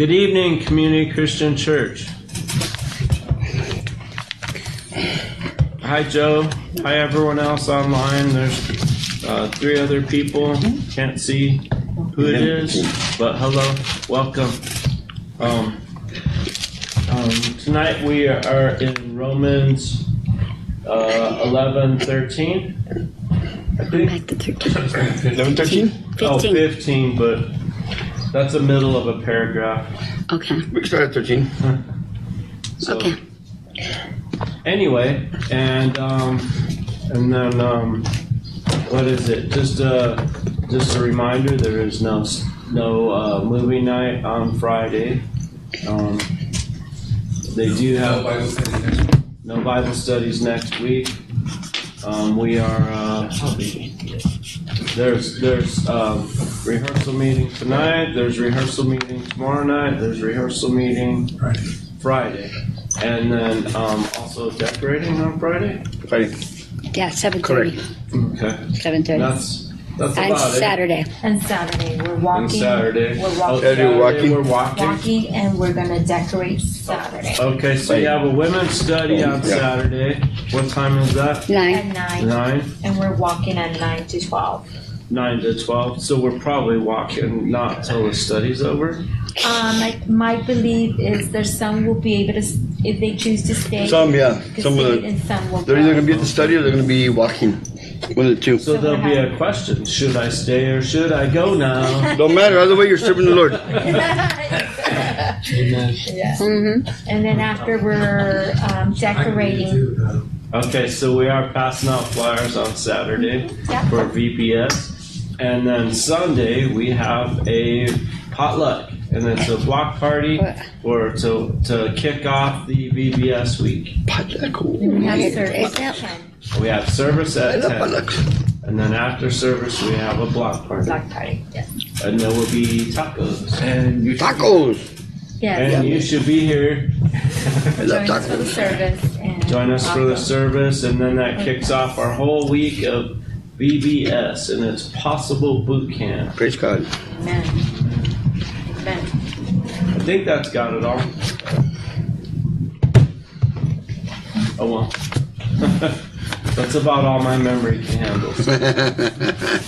Good evening, Community Christian Church. Hi, Joe. Hi, everyone else online. There's uh, three other people. Can't see who it is, but hello, welcome. Um, um, tonight we are in Romans uh, 11 13. I think. Back to 13. 11, 13? Oh, 15. 15, but that's the middle of a paragraph. Okay. We can start at 13. So, Okay. Anyway, and um, and then um, what is it? Just a just a reminder: there is no s- no uh, movie night on Friday. Um, they do have no Bible studies next week. Um, we are uh, there's there's um, rehearsal meeting tonight. There's rehearsal meeting tomorrow night. There's rehearsal meeting Friday, and then um, also decorating on Friday. Friday. Yeah, 7:30. Correct. Okay, 7:30. that's that's And about Saturday. And Saturday, we're walking. And Saturday. We're walking. Saturday we're walking. We're walking. Walking and we're gonna decorate Saturday Okay, so you have a women's study on Yeah. Saturday. What time is that? Nine. at nine, Nine, and we're walking at nine to twelve. nine to twelve. So we're probably walking not till the study's over. Um, my, my belief is there's some will be able to, s- if they choose to stay. Some, yeah. can Some of stay, the, and some will they're either going to be at the study or they're going to be walking. One of the two. So there'll be a question: Should I stay or should I go now? Don't matter. Either way, you're serving the Lord. Yeah. Mm-hmm. And then after we're um, decorating, Okay, so we are passing out flyers on Saturday Yeah. for VBS. And then Sunday, we have a potluck. And it's a block party for to, to kick off the VBS week. Potluck. Cool. we have Is service that- at ten, We have service at 10. And then after service, we have a block party. block party, yes. And there will be tacos. And you, Tacos. Yes, and you should be here. I love join us for the tacos. service and. Join us for the Awesome. service, and then that kicks off our whole week of VBS and its possible boot camp. Praise God. Amen. Amen. I think that's got it all. Oh well. that's about all my memory can handle.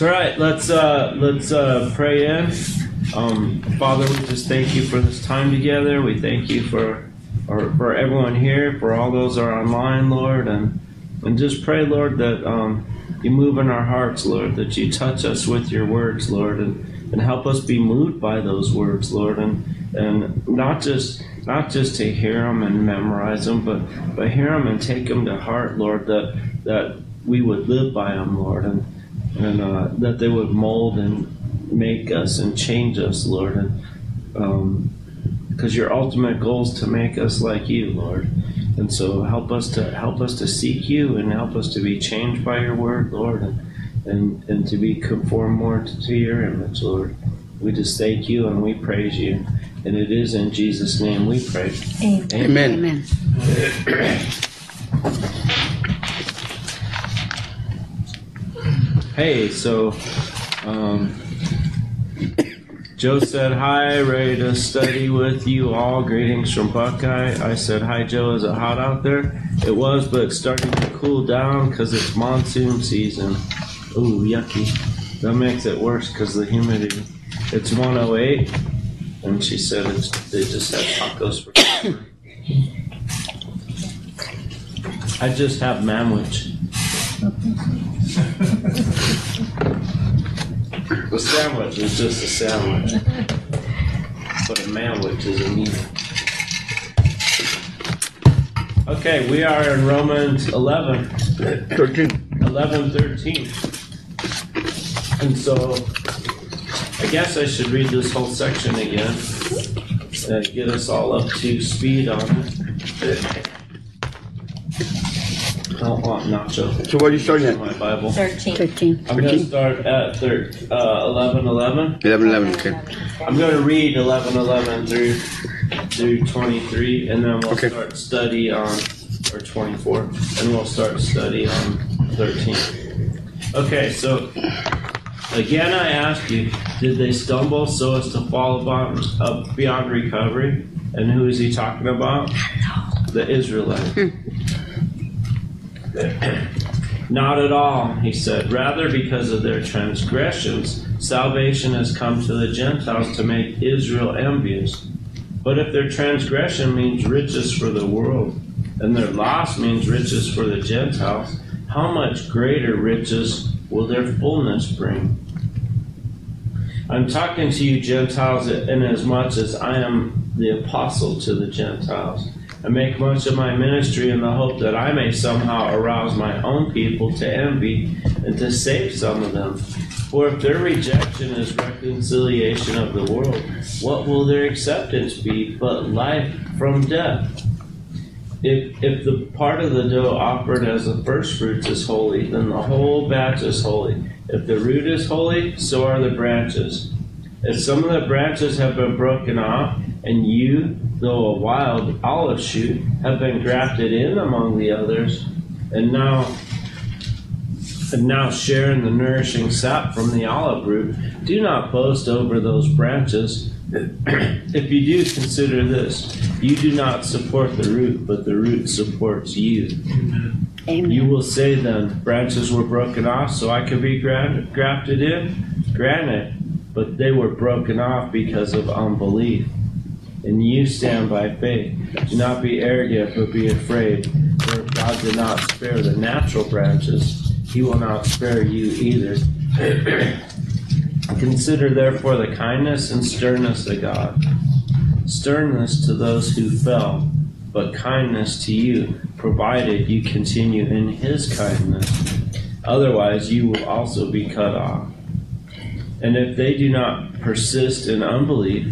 So, all right, let's uh, let's uh, pray in. Um, Father, we just thank you for this time together. We thank you for or for everyone here, for all those that are online, Lord, and and just pray, Lord, that um, you move in our hearts, Lord, that you touch us with your words, Lord, and, and help us be moved by those words, Lord, and and not just not just to hear them and memorize them, but but hear them and take them to heart, Lord, that that we would live by them, Lord, and and uh, that they would mold and make us and change us, Lord, and because your ultimate goal is to make us like you, Lord. And so help us to help us to seek you and help us to be changed by your word, Lord, and and, and to be conformed more to your image, Lord. We just thank you and we praise you. And it is in Jesus' name we pray. Amen. Amen. Amen. Hey, so um, Joe said hi, ready to study with you all. Greetings from Buckeye. I said hi, Joe. Is it hot out there? It was, but it's starting to cool down because it's monsoon season. Ooh, yucky. That makes it worse because the humidity. It's 108, and she said it's, they just had tacos for. supper. I just have manwich. The sandwich is just a sandwich. But a manwich is a meal. Okay, we are in Romans 11, 13. 11, 13. And so I guess I should read this whole section again. Uh, get us all up to speed on it. I don't want nacho. So what are you starting at? My Bible. 13. 13. I'm going to start at thir- uh, 11, 11. 11, 11. Okay. I'm going to read 11, 11 through through 23, and then we'll Okay. start study on or 24, and we'll start study on 13. Okay, so Again, I ask you, did they stumble so as to fall upon, up beyond recovery? And who is he talking about? The Israelites. Hmm. Not at all, he said. Rather, because of their transgressions, salvation has come to the Gentiles to make Israel envious. But if their transgression means riches for the world, and their loss means riches for the Gentiles, how much greater riches will their fullness bring? I'm talking to you, Gentiles, inasmuch as I am the apostle to the Gentiles. I make much of my ministry in the hope that I may somehow arouse my own people to envy and to save some of them. For if their rejection is reconciliation of the world, what will their acceptance be but life from death? If, if the part of the dough offered as the first fruits is holy, then the whole batch is holy. If the root is holy, so are the branches. If some of the branches have been broken off, and you, though a wild olive shoot, have been grafted in among the others, and now and now share in the nourishing sap from the olive root, do not boast over those branches. if you do, consider this you do not support the root, but the root supports you. Amen. You will say then, branches were broken off so I could be grafted in? Granted, but they were broken off because of unbelief. And you stand by faith. Do not be arrogant, but be afraid. For if God did not spare the natural branches, he will not spare you either. Consider therefore the kindness and sternness of God. Sternness to those who fell, but kindness to you, provided you continue in his kindness. Otherwise, you will also be cut off. And if they do not persist in unbelief,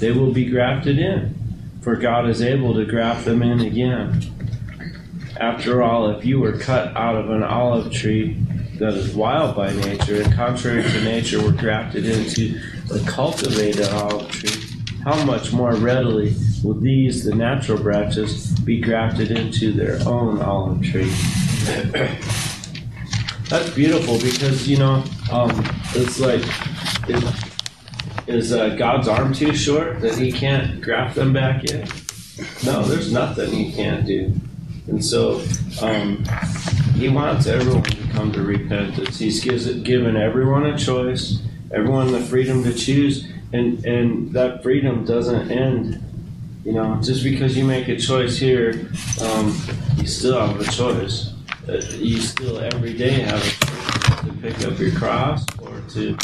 they will be grafted in, for God is able to graft them in again. After all, if you were cut out of an olive tree that is wild by nature, and contrary to nature were grafted into the cultivated olive tree, how much more readily will these, the natural branches, be grafted into their own olive tree? That's beautiful because, you know, um, it's like, is, is uh, God's arm too short that he can't graft them back in? No, there's nothing he can't do. And so um, he wants everyone to come to repentance. He's gives it, given everyone a choice, everyone the freedom to choose, and, and that freedom doesn't end. You know, just because you make a choice here, um, you still have a choice. Uh, you still every day have a choice to pick up your cross or to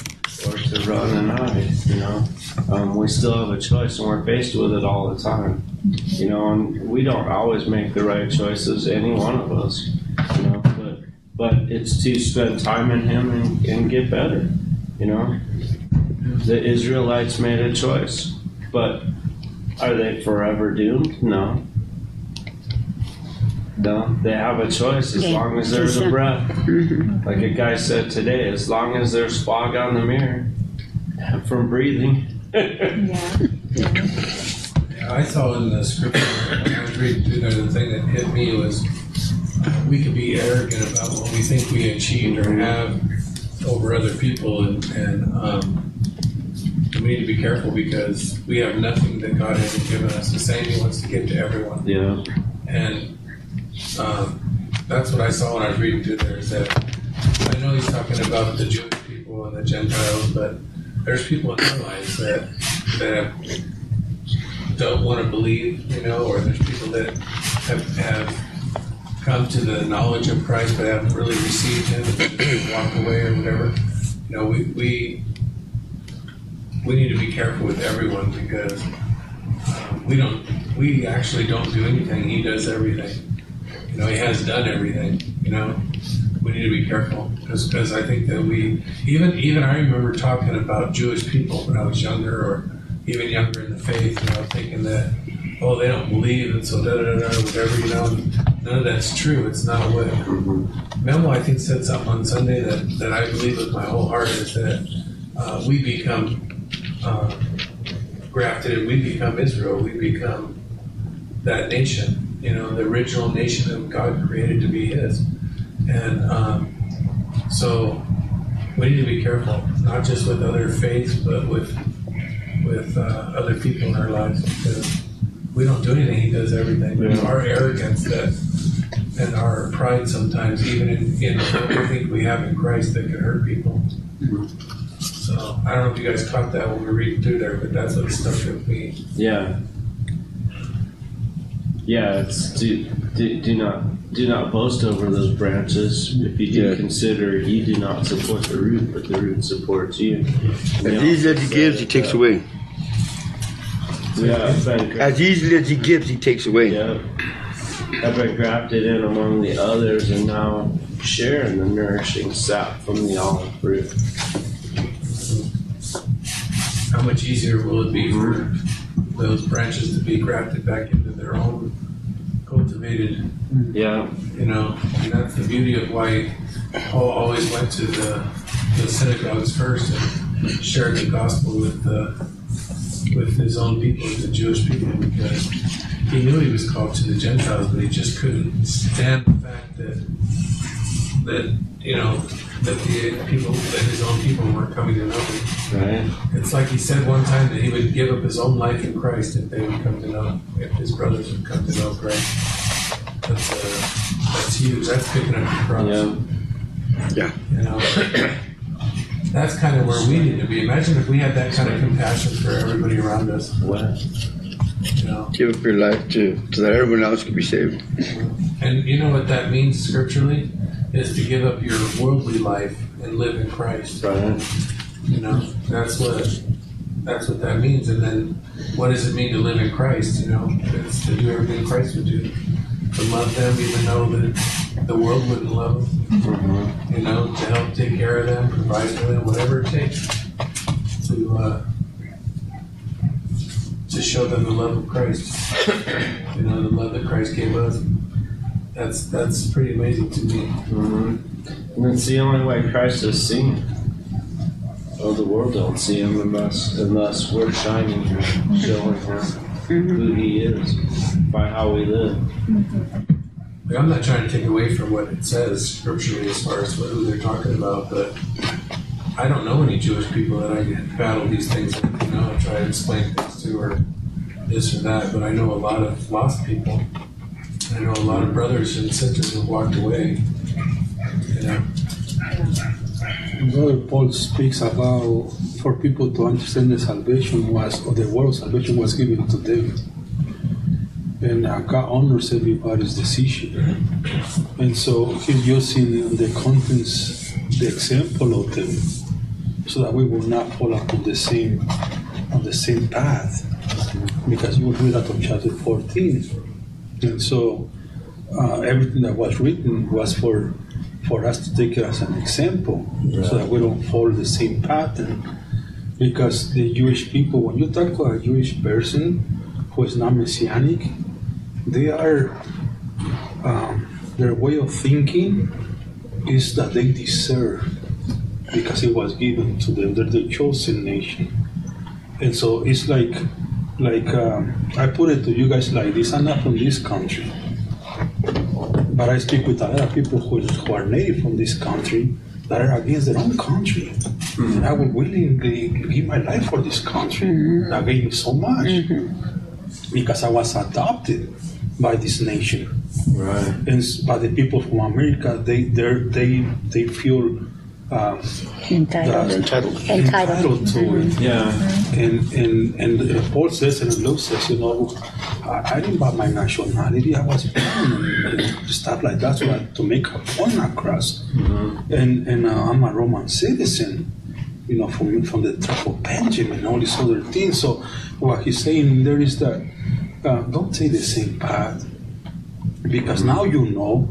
or to run and hide. You know, um, we still have a choice, and we're faced with it all the time. You know, and we don't always make the right choices, any one of us. You know, but but it's to spend time in Him and, and get better. You know, the Israelites made a choice, but are they forever doomed? No. No, they have a choice as Yeah, long as there's a breath. Mhm. Like a guy said today, as long as there's fog on the mirror from breathing. Yeah. Yeah, I saw in the scripture, when I was reading through there, the thing that hit me was uh, we could be arrogant about what we think we achieved or have over other people, and, and um, we need to be careful because we have nothing that God hasn't given us. The same He wants to give to everyone, yeah. and um, that's what I saw when I was reading through there. Is that I know He's talking about the Jewish people and the Gentiles, but there's people in our lives that that don't want to believe, you know, or there's people that have, have come to the knowledge of Christ but haven't really received Him walked away or whatever. You know, we we we need to be careful with everyone because um, we don't we actually don't do anything. He does everything. You know, He has done everything. You know, we need to be careful because I think that we even even I remember talking about Jewish people when I was younger or even younger in the faith, you know, thinking that, oh, they don't believe, and so da da da whatever, you know. None of that's true. It's not what. Memo, I think, said something on Sunday that, that I believe with my whole heart is that uh, we become uh, grafted and we become Israel. We become that nation, you know, the original nation that God created to be His. And um, so we need to be careful, not just with other faiths, but with with uh, other people in our lives because we don't do anything; He does everything. Yeah. our arrogance that and our pride sometimes, even in, in what we think we have in Christ, that can hurt people. So I don't know if you guys caught that when we were reading through there, but that's what stuck with me. Yeah. Yeah, it's do, do, do not do not boast over those branches. If you do Yeah. consider you do not support the root, but the root supports you. As easily as he gives, he takes away. Yeah, As easily as he gives, he takes away. yeah, have been grafted in among the others, and now sharing the nourishing sap from the olive fruit. How much easier will it be for those branches to be grafted back into their own cultivated Yeah, You know, and that's the beauty of why Paul always went to the, the synagogues first and shared the gospel with the with his own people, the Jewish people, because he knew he was called to the Gentiles, but he just couldn't stand the fact that that you know that the people that his own people weren't coming to know him. right. It's like he said one time that he would give up his own life in Christ if they would come to know, if his brothers would come to know Christ. That's uh, that's huge. That's picking up the cross. Yeah, Yeah. You know, that's kind of where we need to be. Imagine if we had that kind of compassion for everybody around us. well, You know, Give up your life to so that everyone else can be saved. and you know what that means scripturally is to give up your worldly life and live in Christ. right. You know, that's what that's what that means. And then, what does it mean to live in Christ? You know, it's to do everything Christ would do, to love them even though that the world wouldn't love them. Mhm. You know, to help take care of them, provide for them, whatever it takes to uh, to show them the love of Christ. You know, the love that Christ gave us. That's that's pretty amazing to me. hmm And it's the only way Christ is seen. Oh, the world don't see him unless unless we're shining him, showing him who he is by how we live. Like, I'm not trying to take away from what it says scripturally as far as what, who they're talking about, but I don't know any Jewish people that I can battle these things with, you know, and try to explain things to or this or that, but I know a lot of lost people. I know a lot of brothers and sisters have walked away. You know, Brother Paul speaks about for people to understand the salvation was, or the world salvation was given to them. And God honors everybody's decision. And so he's using the contents, the example of them, so that we will not fall upon the same, on the same path. Because you will read that on chapter 14. And so uh, everything that was written was for for us to take it as an example so that we don't follow the same pattern. Because the Jewish people, when you talk to a Jewish person who is not messianic, they are, um, their way of thinking is that they deserve because it was given to them. They're the chosen nation. And so it's like, like um, I put it to you guys like this I'm not from this country. But I speak with a lot of people who, who are native from this country that are against their own country. And I would willingly give my life for this country that gave me so much because I was adopted by this nation. Right. And by the people from America, they they they they feel They're entitled. entitled to it. Yeah. And and and uh, Paul says and Luke says, you know, I, I didn't buy my nationality. I was born and, and stuff like that, so I, to make a point across. And and uh, I'm a Roman citizen, you know, from from the tribe of Benjamin, and all these other things. So what he's saying there is that uh, don't take the same path because now you know,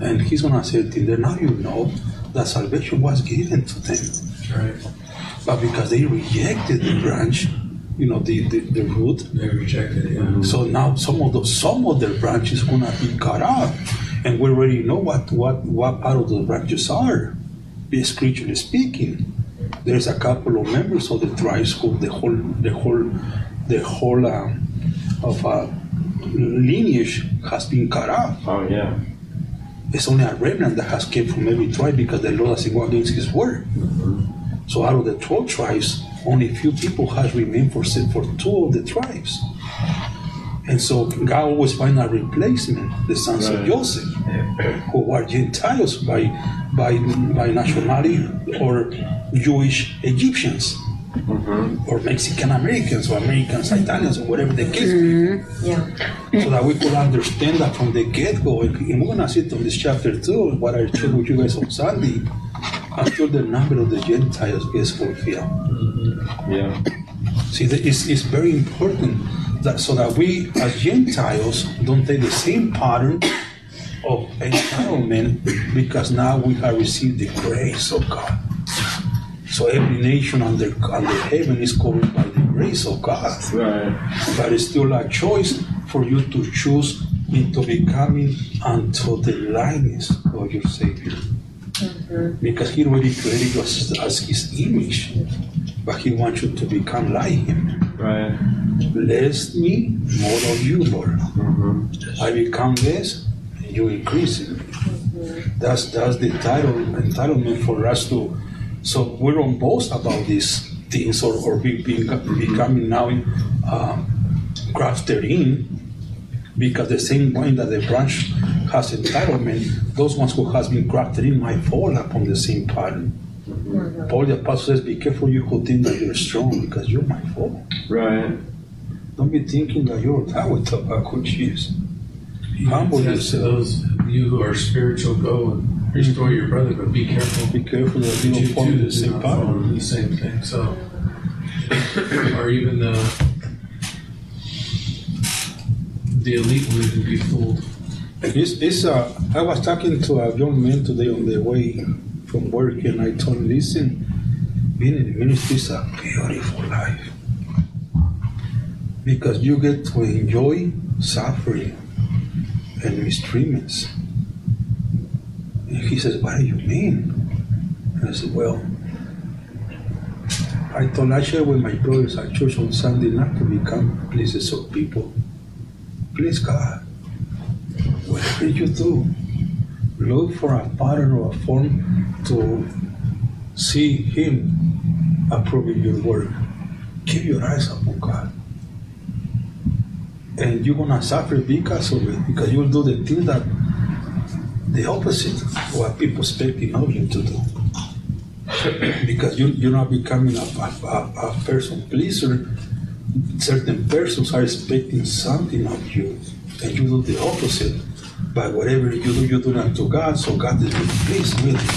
and he's gonna say it in there. Now you know that salvation was given to them. right? But because they rejected the branch, you know, the, the, the root, They rejected it. Yeah. so now some of those some of their branches gonna be cut off. And we already know what, what, what part of the branches are, spiritually speaking. There's a couple of members of the tribes who the whole the whole the whole um, of uh, lineage has been cut off. Oh yeah. It's only a remnant that has came from every tribe because the Lord doesn't go against His word. Mm-hmm. So out of the twelve tribes, only a few people has remained for for two of the tribes. And so God always find a replacement, the sons right. of Joseph, who are Gentiles by by by nationality or Jewish Egyptians. Mm-hmm. Or Mexican Americans or Americans, Italians, or whatever the case mm-hmm. Yeah. So that we could understand that from the get go. And we're going to see it on this chapter too, what I shared with you guys on Sunday, until the number of the Gentiles gets fulfilled. Mm-hmm. Yeah. See, it's, it's very important that so that we as Gentiles don't take the same pattern of entitlement because now we have received the grace of God. So every nation under under heaven is covered by the grace of God. Right. But it's still a choice for you to choose into becoming unto the likeness of your Savior. Mm-hmm. Because He already created you as, as His image, but He wants you to become like Him. Right. Less me, more of you, Lord. Mm-hmm. I become less, and you increase it. Mm-hmm. That's that's the title entitlement for us to so we don't boast about these things or, or be, be, becoming now um, grafted in because the same way that the branch has entitlement, those ones who has been grafted in might fall upon the same pattern. Mm-hmm. Paul the apostle says, "Be careful, you who think that you're strong, because you might fall." Right. Don't be thinking that you're that with tobacco cheese. Humble yourself. Those you who are spiritual, go and restore your brother, but be careful. Be careful that you don't fall into the same power. The same thing. So, or even the the elite will even be fooled. It's, it's uh, I was talking to a young man today on the way from work, and I told him, listen, being in the ministry is a beautiful life because you get to enjoy suffering and mistreatments he says, What do you mean? And I said, Well, I thought I shared with my brothers at church on Sunday not to become pleasers of people. Please God. Whatever you do, look for a pattern or a form to see Him approving your work. Keep your eyes upon God. And you're gonna suffer because of it, because you'll do the things that the opposite of what people expecting of you to do. because you, you're not becoming a, a, a person pleaser. Certain persons are expecting something of you, and you do the opposite. But whatever you do, you do not to God, so God is really pleased with you.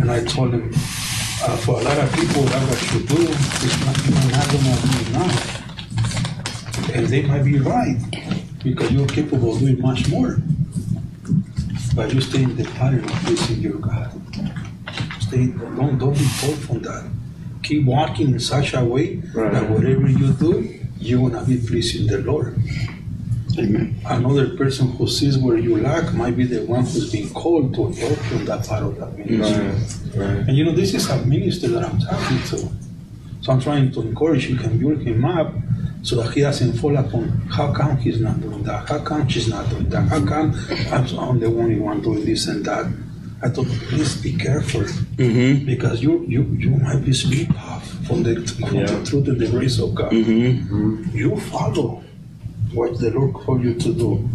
And I told him, uh, for a lot of people, that what you do is not, not going to be enough. And they might be right, because you're capable of doing much more. But you stay in the pattern of pleasing your God. Stay, don't, don't be pulled from that. Keep walking in such a way right. that whatever you do, you're going to be pleasing the Lord. Amen. Another person who sees where you lack might be the one who's been called to help you in that part of that ministry. Right. Right. And you know, this is a minister that I'm talking to. So I'm trying to encourage him and build him up so that he doesn't fall upon how come he's not doing that, how come she's not doing that, how come I'm the only one doing this and that. I thought, please be careful mm-hmm. because you, you you might be split off from the, from yeah. the truth and the grace of God. Mm-hmm. You follow what the Lord called you to do.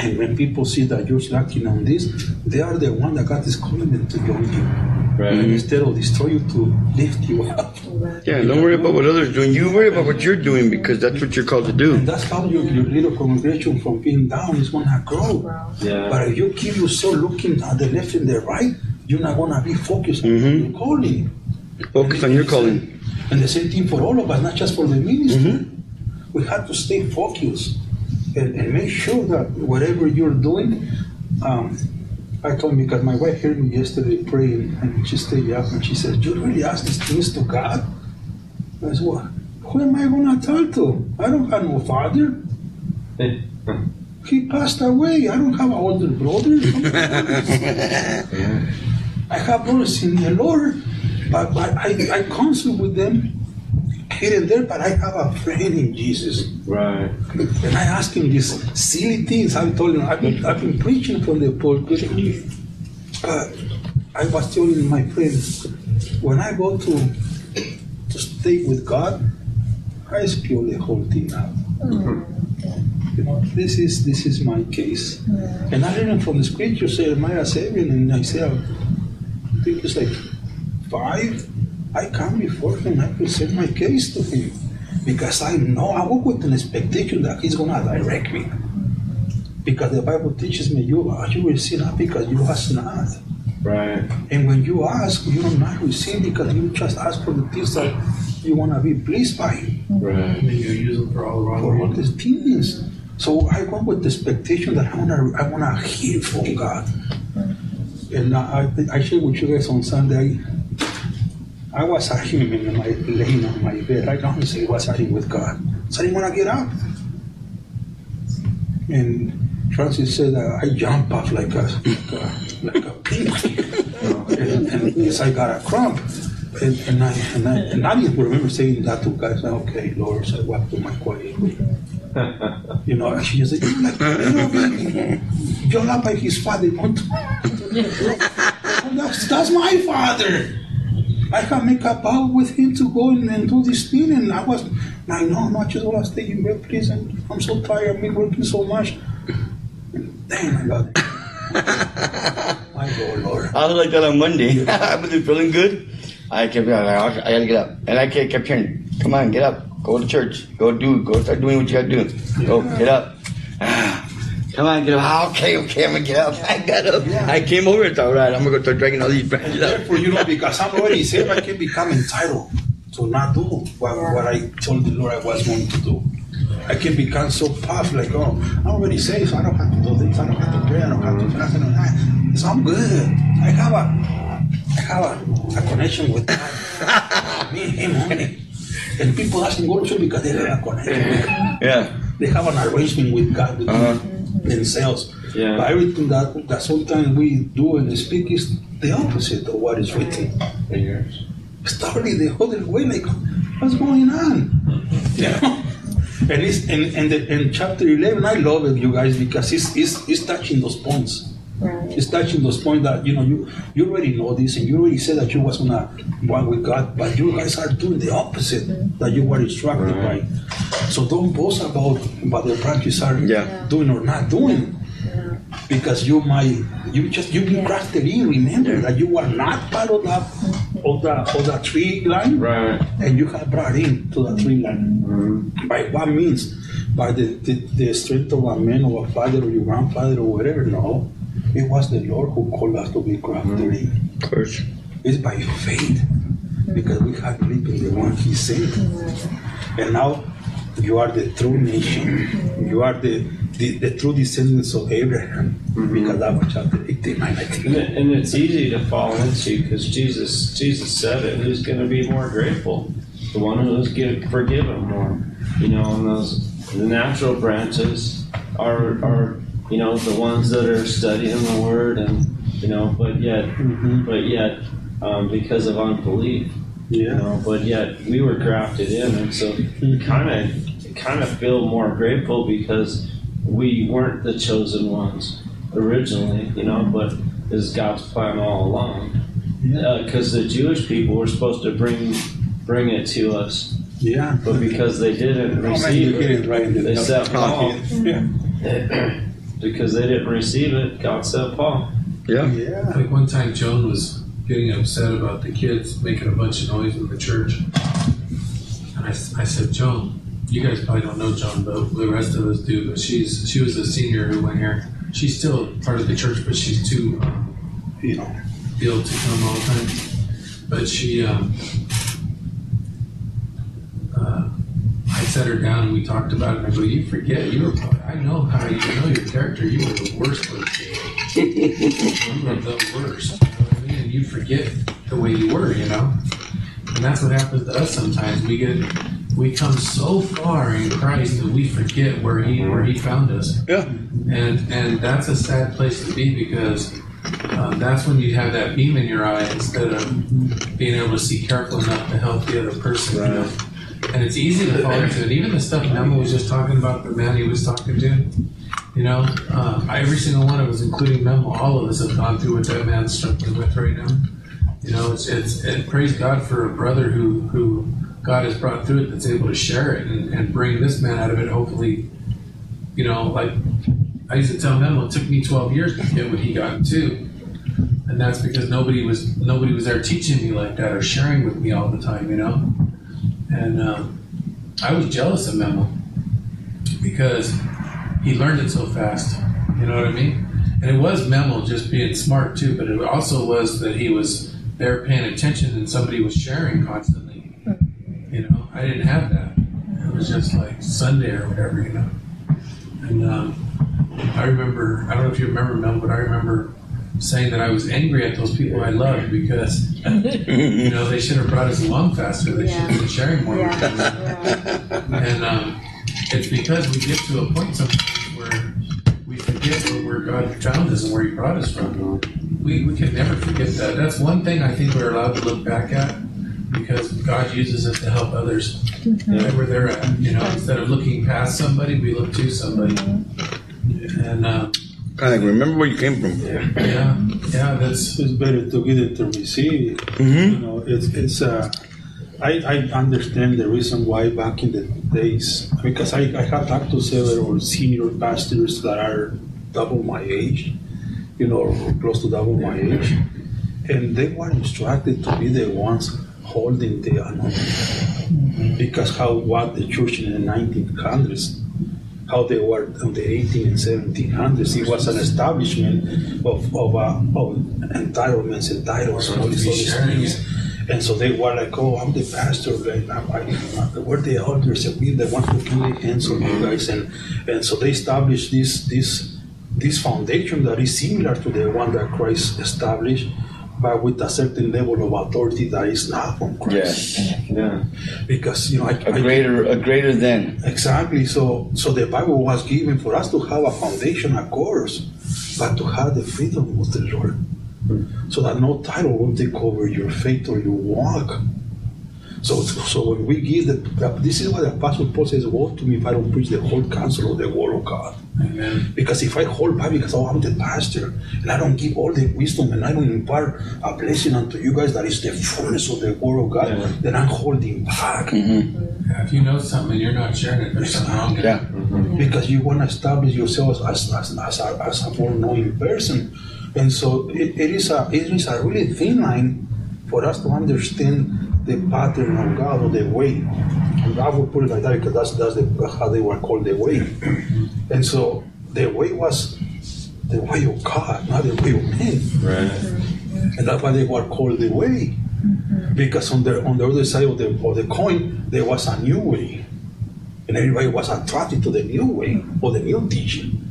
And when people see that you're slacking on this, they are the one that God is calling them to join you. Right. And instead of destroy you to lift you up. Yeah, don't worry about what others are doing. You worry about what you're doing because that's what you're called to do. And that's how your, your little congregation from being down is gonna grow. Yeah. But if you keep yourself looking at the left and the right, you're not gonna be focused mm-hmm. on your calling. Focus on your calling. And the same thing for all of us, not just for the ministry. Mm-hmm. We have to stay focused and, and make sure that whatever you're doing, um, I told him because my wife heard me yesterday praying and she stayed up and she said, You really ask these things to God? I said, Well, who am I going to talk to? I don't have no father. he passed away. I don't have an older brother. I have brothers in the Lord, but, but I, I counsel with them here and there, but I have a friend in Jesus. Right. And I ask him these silly things. I told him, I've been, I've been preaching from the pulpit. But uh, I was telling my friends, when I go to to stay with God, I spill the whole thing out. You know, this is this is my case. And I learned from the scripture, Jeremiah 7 and Isaiah, I think it's like 5. I come before him, I present my case to him. Because I know, I walk with an expectation that he's going to direct me. Because the Bible teaches me, you, are, you will see not because you ask not. Right. And when you ask, you do not receive because you just ask for the things that you want to be pleased by. Right. And then you use them for all the wrong For all these things. So I go with the expectation that I wanna I wanna hear from God. And I I shared with you guys on Sunday. I was arguing in my laying on my bed. I honestly was arguing with God. So I didn't want to get up. And Francis said uh, I jump off like a like a, like a pink. and, and yes, I got a crump. And, and, I, and, I, and I didn't remember saying that to God. Said, okay, Lord, so I walked to my quiet. You know, she said, you're like. You're not like his father. That's, that's my father. I can make a vow with him to go and, and do this thing. And I was, I know, no, I just want to stay in bed, please. And I'm so tired of me working so much. And damn, I got it. I go, Lord. I was like that on Monday. I wasn't feeling good. I kept, I, I gotta get up. And I kept, kept hearing, come on, get up. Go to church. Go do, go start doing what you gotta do. Go, get up. Come on, get up. Ah, okay, okay, I'm gonna get up. I got up. I came over and thought, all right, I'm gonna go start dragging all these branches up. Therefore, you know, because I'm already saved, I can become entitled to not do what, what I told the Lord I was going to do. I can become so puffed, like, oh, I'm already saved, so I don't have to do this, I don't have to pray, I don't have to fast, I don't have, so I'm good. I have a, I have a, a connection with God. Me and Him only. And people doesn't go to church because they have a connection with God. Yeah. They have an arrangement with God, with Uh-huh. Themselves. Yeah. But everything that, that sometimes we do and speak is the opposite of what is written. It's totally the other way, like, what's going on? You know? And it's in, in, the, in chapter 11, I love it, you guys, because it's, it's, it's touching those points. Right. It's touching those points that, you know, you, you already know this and you already said that you was going to walk with God, but you guys are doing the opposite mm-hmm. that you were instructed by. So don't boast about what the practice are Yeah. doing or not doing. Because you might, you just, you be Yeah. grafted in. Remember that you are not part of that, mm-hmm. of the, of the tree line Right. and you have brought in to the tree line. Mm-hmm. By what means? By the, the, the strength of a man or a father or your grandfather or whatever? No. It was the Lord who called us to be grafted in. Of course. It's by faith because we have believed in the one He sent. And now you are the true nation. You are the, the, the true descendants of Abraham mm-hmm. because that was chapter 89, I And, and it's easy to fall into because Jesus Jesus said it. Who's going to be more grateful? The one who's give, forgiven more. You know, and those the natural branches are are you know the ones that are studying the word and you know, but yet Mhm. but yet um, because of unbelief, you know, but yet we were grafted in, and so kind of kind of feel more grateful because we weren't the chosen ones originally, you know, but is God's plan all along. Because the Jewish people were supposed to bring bring it to us, Yeah. but because they didn't Oh, man, receive you hit it, it right in the they sent Paul. Yeah. Because they didn't receive it, God sent Paul. Yeah. Yeah. Like one time, Joan was getting upset about the kids making a bunch of noise in the church. And I said, Joan, you guys probably don't know Joan, but the rest of us do. But she's she was a senior who went here. She's still part of the church, but she's too um, You know. ill to come all the time. But she, um, uh, I set her down and we talked about it. And I go, you forget, you were. probably- I know how you know your character. You were the worst person. you were the worst. You know what I mean? And you forget the way you were. You know. And that's what happens to us sometimes. We get. We come so far in Christ that we forget where He where He found us Yeah. and and that's a sad place to be because um, that's when you have that beam in your eye instead of being able to see careful enough to help the other person. You know? And it's easy to fall into it. Even the stuff Memo was just talking about, the man he was talking to, you know, uh, every single one of us, including Memo, all of us have gone through what that man's struggling with right now. You know, it's it's and praise God for a brother who who God has brought through it that's able to share it and, and bring this man out of it. Hopefully, you know, like I used to tell Memo, it took me 12 years to get what he got too, and that's because nobody was nobody was there teaching me like that or sharing with me all the time. You know, and um, I was jealous of Memo because he learned it so fast. You know what I mean? And it was Memo just being smart too, but it also was that he was there paying attention and somebody was sharing constantly. You know, I didn't have that. It was just like Sunday or whatever, you know. And um, I remember, I don't know if you remember Mel, but I remember saying that I was angry at those people I loved because, you know, they should have brought us along faster. They should have been sharing more. with us. Yeah. And um, it's because we get to a point sometimes where we forget where, where God found us and where He brought us from. We, we can never forget that. That's one thing I think we're allowed to look back at because God uses us to help others right where they're at. You know, instead of looking past somebody, we look to somebody. And uh, Kind of like remember where you came from. yeah, yeah, that's It's better to give it to receive. Mhm. You know, it's it's. Uh, I I understand the reason why back in the days because I I have talked to several senior pastors that are double my age, you know, or close to double my age, and they were instructed to be the ones holding the anointing because how what the church in the 1900s how they were in the 18 and 1700s. It was an establishment of, of, uh, of entitlements and titles and all these things. And so they were like, oh, I'm the pastor. Like, I, I, we're the elders, and we're the ones who can lay hands on you guys. And, and so they established this, this, this foundation that is similar to the one that Christ established, but with a certain level of authority that is not from Christ. Yes. Yeah. Because, you know, I, A I- greater, a greater than. Exactly. So, so the Bible was given for us to have a foundation, of course, but to have the freedom of the Lord, hmm. so that no title will take over your faith or your walk. So, so when we give the, this is what the Apostle Paul says: "Woe to me if I don't preach the whole counsel of the Word of God." Amen. Because if I hold back because oh, I'm the pastor and I don't give all the wisdom and I don't impart a blessing unto you guys that is the fullness of the Word of God, Yeah. then I'm holding back. Mm-hmm. Yeah, if you know something and you're not sharing it, there's something wrong. Mm-hmm. Yeah. because you want to establish yourself as, as, as, a, as a more knowing person. And so it, it is a it is a really thin line for us to understand the pattern of God or the way. And I would put it like that because that's that's the, how they were called the way. And so the way was the way of God, not the way of men. Right. And that's why they were called the way. Because on the on the other side of the of the coin there was a new way. And everybody was attracted to the new way or the new teaching.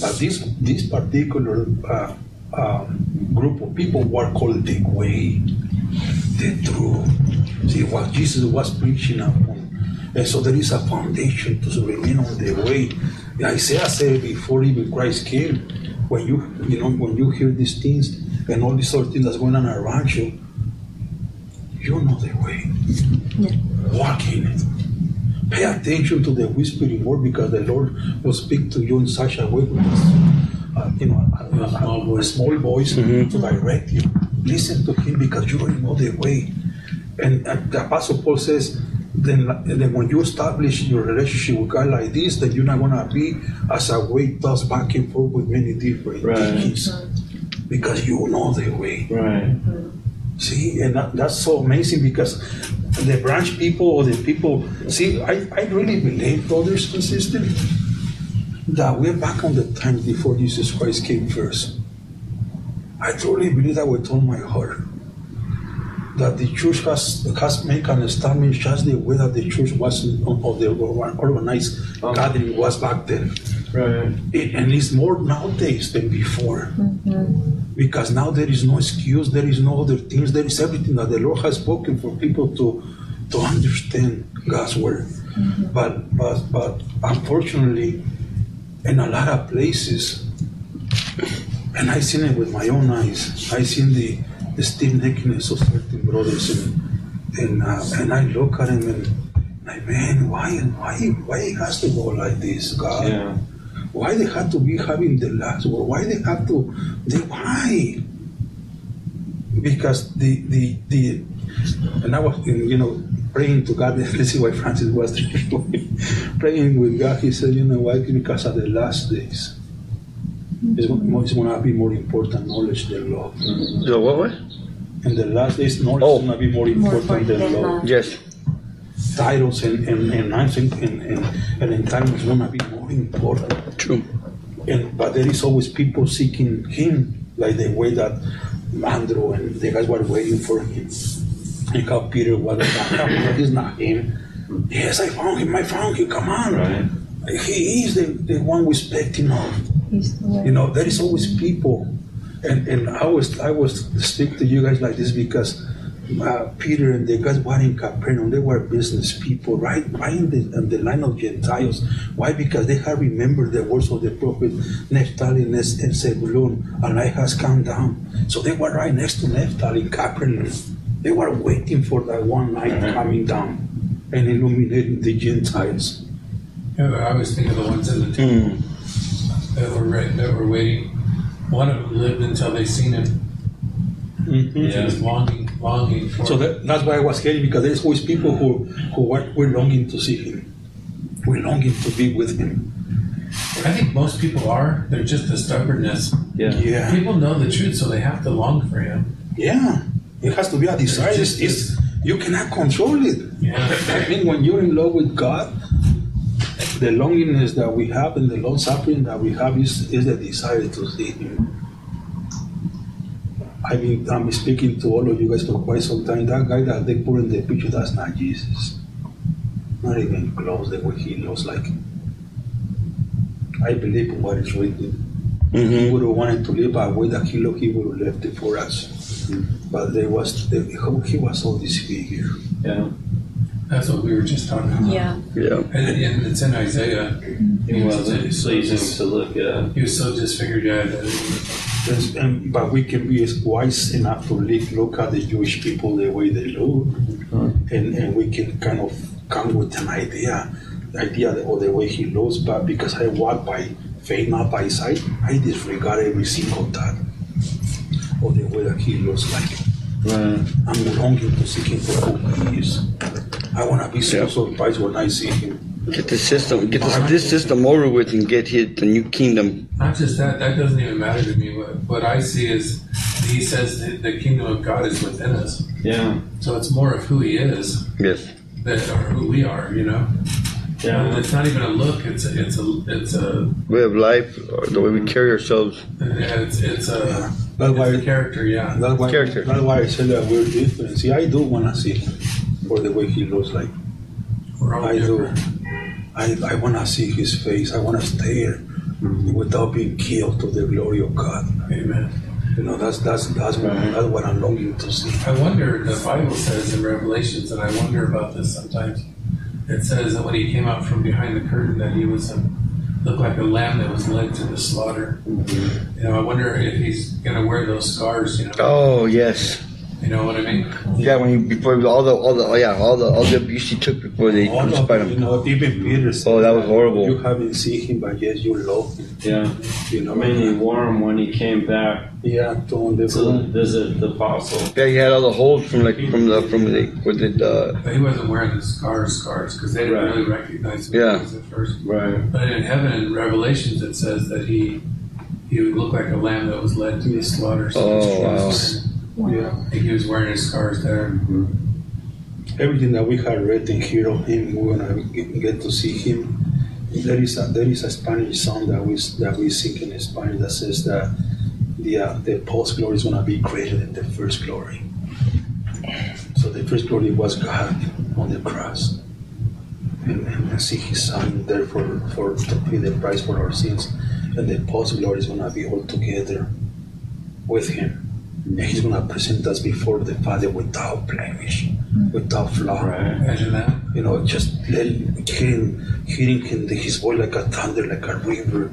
But this this particular uh, um, group of people were called the way, the truth. See what Jesus was preaching upon. And so there is a foundation to remain on the way. Isaiah said before even Christ came, when you you know when you hear these things and all these other things that's going on around you, you know the way. Walk in it. Pay attention to the whispering word because the Lord will speak to you in such a way with you know, small voice. small voice to direct you. Listen to Him because you already know the way. And uh, the Apostle Paul says, then, then when you establish your relationship with God like this, then you're not going to be as a way tossed back and forth with many different Right. teachings because you know the way. Right. See, and that, that's so amazing because the branch people or the people, see, I, I really believe, brothers and sisters, that we're back on the time before Jesus Christ came first. I truly believe that with all my heart. That the church has has made an establishment just the way that the church was in- of the organized Oh. gathering was back then. Right. It- and it's more nowadays than before. Mm-hmm. Because now there is no excuse, there is no other things, there is everything that the Lord has spoken for people to to understand God's word. Mm-hmm. But but but unfortunately, in a lot of places, and I seen it with my own eyes. I seen the the stiff of certain brothers, and and uh, and I look at him and Like, man, why, why, why it has to go like this, God? Yeah. Why they have to be having the last word? Why they have to? They why? Because the the the, and I was you know praying to God. This is why Francis was praying with God. He said, you know why? Because of the last days. It's, gonna- it's gonna be more important knowledge than love. So what? What? In the last days, knowledge Oh. is gonna be more important than important than love. love. Yes. Titles and and and I think and and, and entitlement is gonna be more important. True. And but there is always people seeking him, like the way that Andrew and the guys were waiting for him. And how Peter was like, he's not him. Yes, I found him. I found him. Come on, Right. he is the, the one we expecting of. He's the way. You know, there is always people, and and I was I was speak to you guys like this because uh, Peter and the guys were in Capernaum. They were business people, right? Right in the, in the line of Gentiles. Why? Because they had remembered the words of the prophet Naphtali and Es- and Zebulun. A light has come down, so they were right next to Naphtali in Capernaum. They were waiting for that one light coming down and illuminating the Gentiles. Yeah, I was thinking of the ones in the temple Mm. that were right, that were waiting. One of them lived until they seen him. He Yeah. was longing, longing for. So that, that's why I was getting because there's always people who who were, were longing to see him, we're longing to be with him. I think most people are. They're just the stubbornness. Yeah. Yeah, People know the truth, so they have to long for him. yeah. It has to be a desire. It's, it's, you cannot control it. Yeah. I mean, when you're in love with God, the longingness that we have and the long suffering that we have is, is the desire to see Him. I've been I'm speaking to all of you guys for quite some time. That guy that they put in the picture, that's not Jesus. Not even close the way he looks like. I believe what is written. He Mm-hmm. would have wanted to live a way that he looked, he would have left it for us. But there was, the, he was so disfigured. Yeah. That's what we were just talking about. Yeah. Yeah. And, and it's in Isaiah. It wasn't just- pleasing to look at. He was so disfigured, yeah. That Yes, and, but we can be wise enough to look, look at the Jewish people the way they look, mm-hmm. and, and we can kind of come with an idea, idea of the way he looks. But because I walk by faith, not by sight, I disregard every single thought of the way that he looks like. Right. I'm longing to see him for who he is. I want to be so Yeah. surprised when I see him. Get the system. Get this, this system over with and get hit the new kingdom. not just that, that doesn't even matter to me. What, what I see is he says that the kingdom of God is within us. Yeah. So it's more of who he is Yes. than or who we are, you know? Yeah. It's not even a look, it's a, it's a, it's a, Way of life, or the way we carry ourselves. it's, it's a, That's it's why, the character, yeah. that's why, Character. that's why I said that we're different. See, I do want to see him for the way he looks like. We're all I do. I, I want to see his face. I want to stare mm-hmm. without being killed to the glory of God. Amen. You know, that's that's that's what, that's what I'm longing to see. I wonder, the Bible says in Revelations, and I wonder about this sometimes. It says that when he came out from behind the curtain, that he was a, looked like a lamb that was led to the slaughter. Mm-hmm. You know, I wonder if he's gonna wear those scars. You know, Oh yes. You know what I mean? Yeah. When you before all the all the oh, yeah all the all the abuse he took before they All of crucified you him. know, even Peter said, Oh, that was horrible. You haven't seen him, but yes, you love him. Yeah. You know, I mean, he wore him when he came back yeah, to the to visit the apostle. Yeah, he had all the holes from like from the from the with the uh, But he wasn't wearing the scars, scars, because they didn't Right. really recognize him Yeah. at first. Right. But in heaven, in Revelations, it says that he he would look like a lamb that was led to the slaughter. Oh, he was wow. Yeah. He was wearing his scars there. everything that we had read and heard of him, we're gonna get to see him. There is a there is a Spanish song that we that we sing in Spanish that says that the uh, the post glory is gonna be greater than the first glory. So the first glory was God on the cross, and, and see His Son there for, for to pay the price for our sins, and the post glory is gonna be all together with Him. And he's going to present us before the Father without blemish, without flaw. Right. You know, just let, hearing, hearing him, his voice like a thunder, like a river,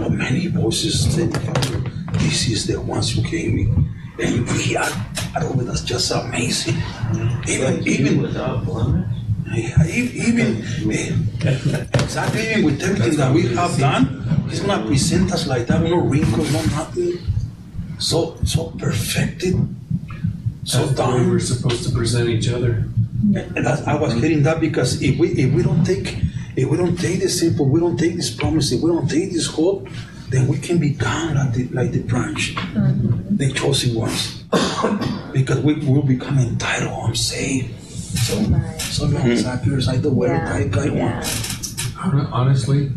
or many voices saying, Father, this is the ones you gave me. And we are, I don't know, that's just amazing. Even, Like even, without blemish. Yeah, even eh, exactly even with everything that we have done, he's gonna present us like that, no wrinkles, no nothing. So so perfected, so That's the way done. we're supposed to present each other. And that's, I was hearing that because if we if we don't take if we don't take this simple, we don't take this promise, if we don't take this hope, then we can become like the like the branch, mm-hmm. the chosen ones, because we will become entitled. I'm saved. So so long, Zacchaeus, I do whatever I, I want. Honestly,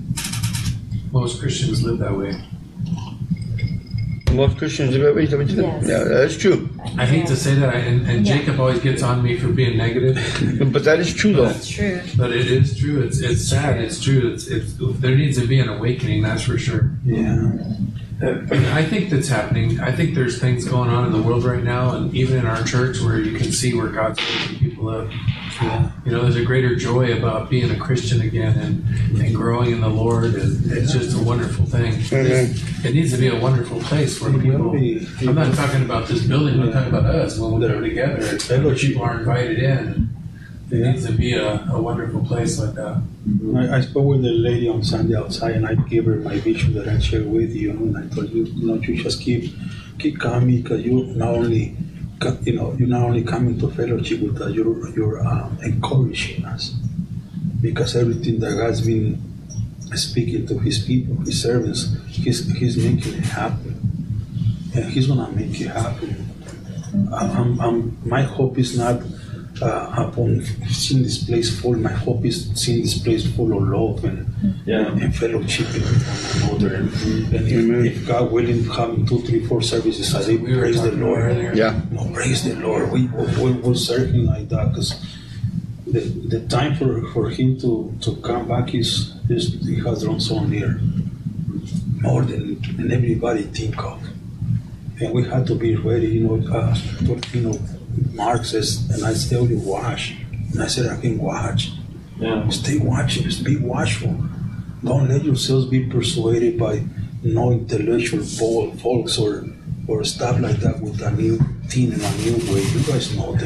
most Christians live that way. Most Christians live that way. is that what you said? Yes. Yeah, that's true. I hate to say that, I- and, and Yeah. Jacob always gets on me for being negative, But that is true, though. That's true. but it is true. It's it's sad. It's true. It's, it's there needs to be an awakening. That's for sure. Yeah. Uh, and I think that's happening. I think there's things going on in the world right now, and even in our church, where you can see where God's waking people up. You know, there's a greater joy about being a Christian again and, and growing in the Lord, and it's just a wonderful thing. It needs to be a wonderful place where people. I'm not talking about this building. I'm talking about us when we come together. It's where people are invited in. It needs to be a, a wonderful place like that. I, I spoke with a lady on Sunday outside, and I gave her my vision that I shared with you, and I told you, you know, you just keep keep coming because you not only you know you're not only coming to fellowship with us, you're you're um, encouraging us because everything that God's been speaking to His people, His servants, He's He's making it happen, and He's gonna make it happen. I'm, I'm, my hope is not uh, upon seeing this place full. My hope is seeing this place full of love and, Yeah. and fellowship with one another. And, and Amen. if, if God willing, having two, three, four services a day, We were praise the Lord. earlier. Yeah. No, praise the Lord. We we will serve Him like that because the, the time for, for Him to, to come back is, is He has drawn so near, more than, than everybody think of. And we have to be ready. You know, uh, you know, Mark says, and I tell you, watch. And I said, I can watch. Yeah. Stay watching. Just be watchful. Don't let yourselves be persuaded by no intellectual fol- folks or or stuff like that with a new thing and a new way. You guys know the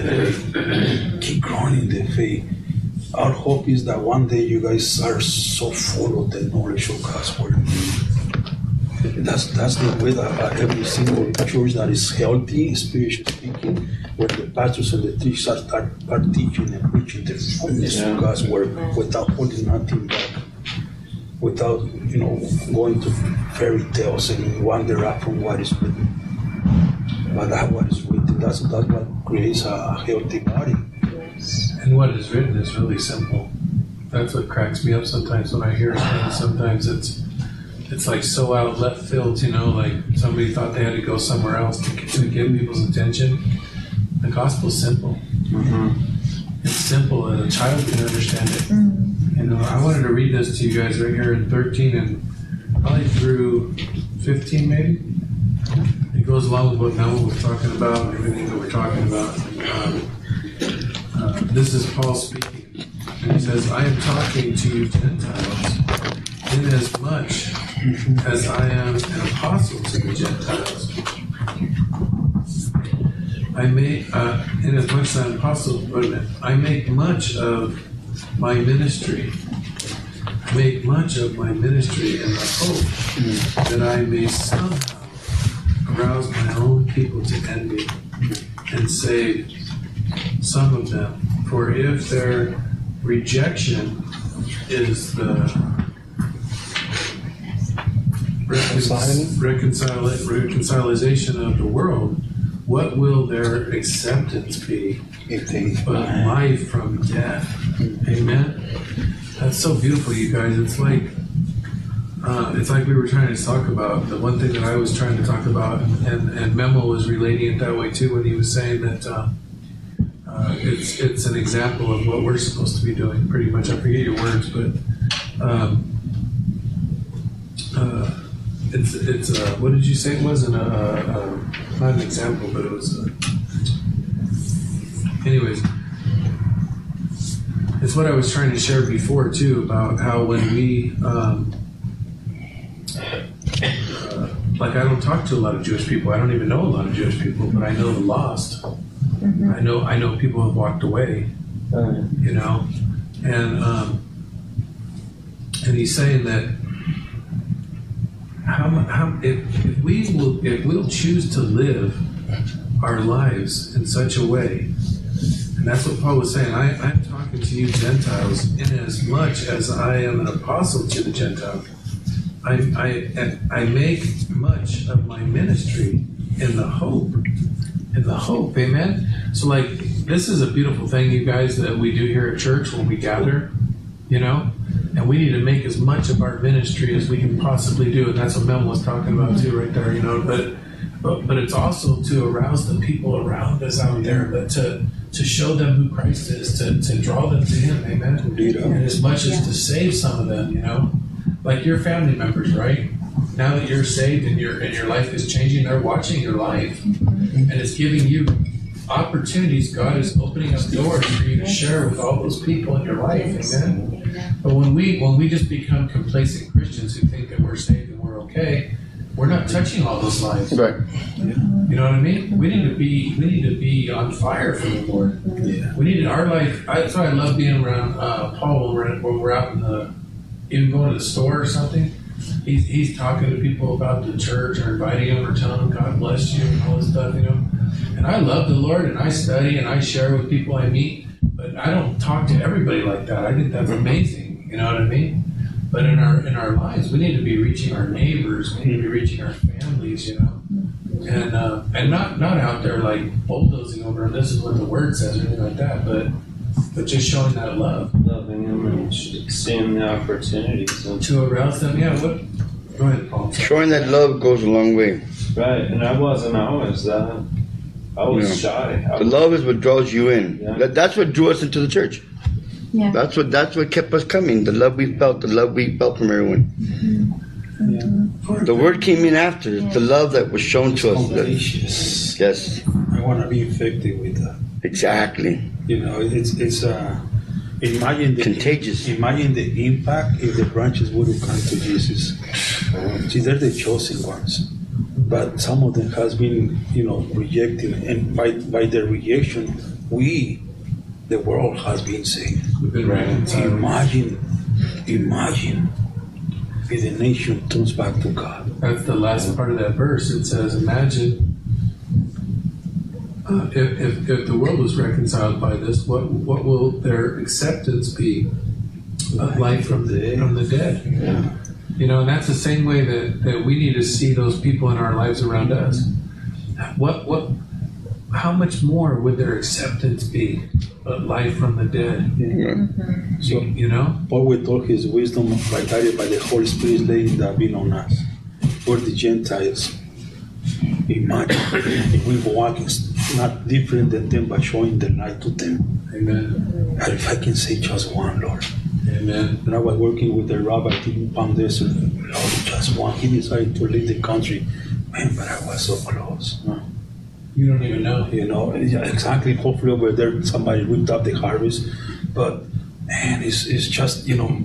way. Keep growing in the faith. Our hope is that one day you guys are so full of the knowledge of God's word. That's that's the way that every single church that is healthy, spiritually speaking, where the pastors and the teachers are, are, are teaching and preaching the fullness Yeah. of God's word without holding nothing back, without you know going to fairy tales and wander up from what is written. But that what is written, that's that's what creates a, a healthy body. And what is written is really simple. That's what cracks me up sometimes when I hear things. Sometimes it's it's like so out of left field, you know, like somebody thought they had to go somewhere else to, to get people's attention. The gospel's simple. It's simple and a child can understand it. You know, I wanted to read this to you guys right here in 13 and probably through 15 maybe. It goes along with what Noah was talking about and everything that we're talking about. Um, uh, this is Paul speaking. And he says, I am talking to you Gentiles inasmuch as I am an apostle to the Gentiles. I make, uh, inasmuch as I'm an apostle, wait a minute, I make much of my ministry. Make much of my ministry in the hope that I may somehow arouse my own people to envy and save some of them. For if their rejection is the reconcil- reconciliation of the world, what will their acceptance be If they but life from death? Amen. That's so beautiful, you guys. It's like uh, it's like we were trying to talk about the one thing that I was trying to talk about, and, and Memo was relating it that way too when he was saying that uh, uh, it's it's an example of what we're supposed to be doing. Pretty much, I forget your words, but um, uh, it's it's uh, what did you say it was? An, uh, uh, not an example, but it was. Uh, anyways, it's what I was trying to share before too about how when we. Um, like I don't talk to a lot of Jewish people. I don't even know a lot of Jewish people, but I know the lost. I know I know people have walked away. You know, and um, and he's saying that how, how if, if we will if we'll choose to live our lives in such a way, and that's what Paul was saying. I, I'm talking to you Gentiles in as much as I am an apostle to the Gentiles. I, I, I make much of my ministry in the hope, in the hope, amen. So, like, this is a beautiful thing, you guys, that we do here at church when we gather, you know, and we need to make as much of our ministry as we can possibly do, and that's what Mel was talking about too, right there, you know. But, but, but it's also to arouse the people around us out there, but to to show them who Christ is, to, to draw them to Him, amen. Lead up. And as much as to save some of them, you know, like your family members, right? Now that you're saved and your and your life is changing, they're watching your life, mm-hmm. and it's giving you opportunities. God is opening up doors for you to share with all those people in your life, amen. But when we when we just become complacent Christians who think that we're saved and we're okay, we're not touching all those lives. Right. You know what I mean? We need to be we need to be on fire for the Lord. Yeah. We need our life. I, that's why I love being around uh, Paul when we're, when we're out in the even going to the store or something. He's, he's talking to people about the church or inviting them or telling them God bless you and all this stuff, you know. And I love the Lord and I study and I share with people I meet, but I don't talk to everybody like that. I think that's amazing. You know what I mean? But in our in our lives, we need to be reaching our neighbors. We need to be reaching our families. You know and uh, and not not out there like bulldozing over and this is what the word says or anything like that, but but just showing that love Loving them and seeing the opportunities. And, to arouse them. Yeah, what? Go ahead, Paul. Showing that love goes a long way. right, and I wasn't always that. I was Yeah. shy. I The was, love is what draws you in. Yeah. That, that's what drew us into the church. Yeah. That's what that's what kept us coming. The love we felt, the love we felt from everyone. The word came in after. It's the love that was shown to us. That- Contagious. yes, I want to be infected with that. exactly. You know, it's it's uh, imagine the Contagious. Imagine the impact if the branches would have come to Jesus. See, they're the chosen ones, but some of them has been, you know, rejected, and by by their rejection, we, the world, has been saved. Reconciled. Imagine, imagine if the nation turns back to God. That's the last part of that verse. It says, "Imagine uh, if, if if the world was reconciled by this, what what will their acceptance be of life from the from the dead?" Yeah. You know, and that's the same way that, that we need to see those people in our lives around us. What what how much more would their acceptance be of life from the dead? Mm-hmm. So You know? Paul with all his wisdom vitality by the Holy Spirit laying that being on us. We're the Gentiles. Imagine if we walk is not different than them but showing the light to them. Amen. And if I can say just one, Lord. Amen. When I was working with the rabbi Palm Desert, Lord, just one. He decided to leave the country. Man, but I was so close. You don't even know. You know, yeah, exactly. Hopefully over there somebody ripped up the harvest. But man, it's, it's just, you know,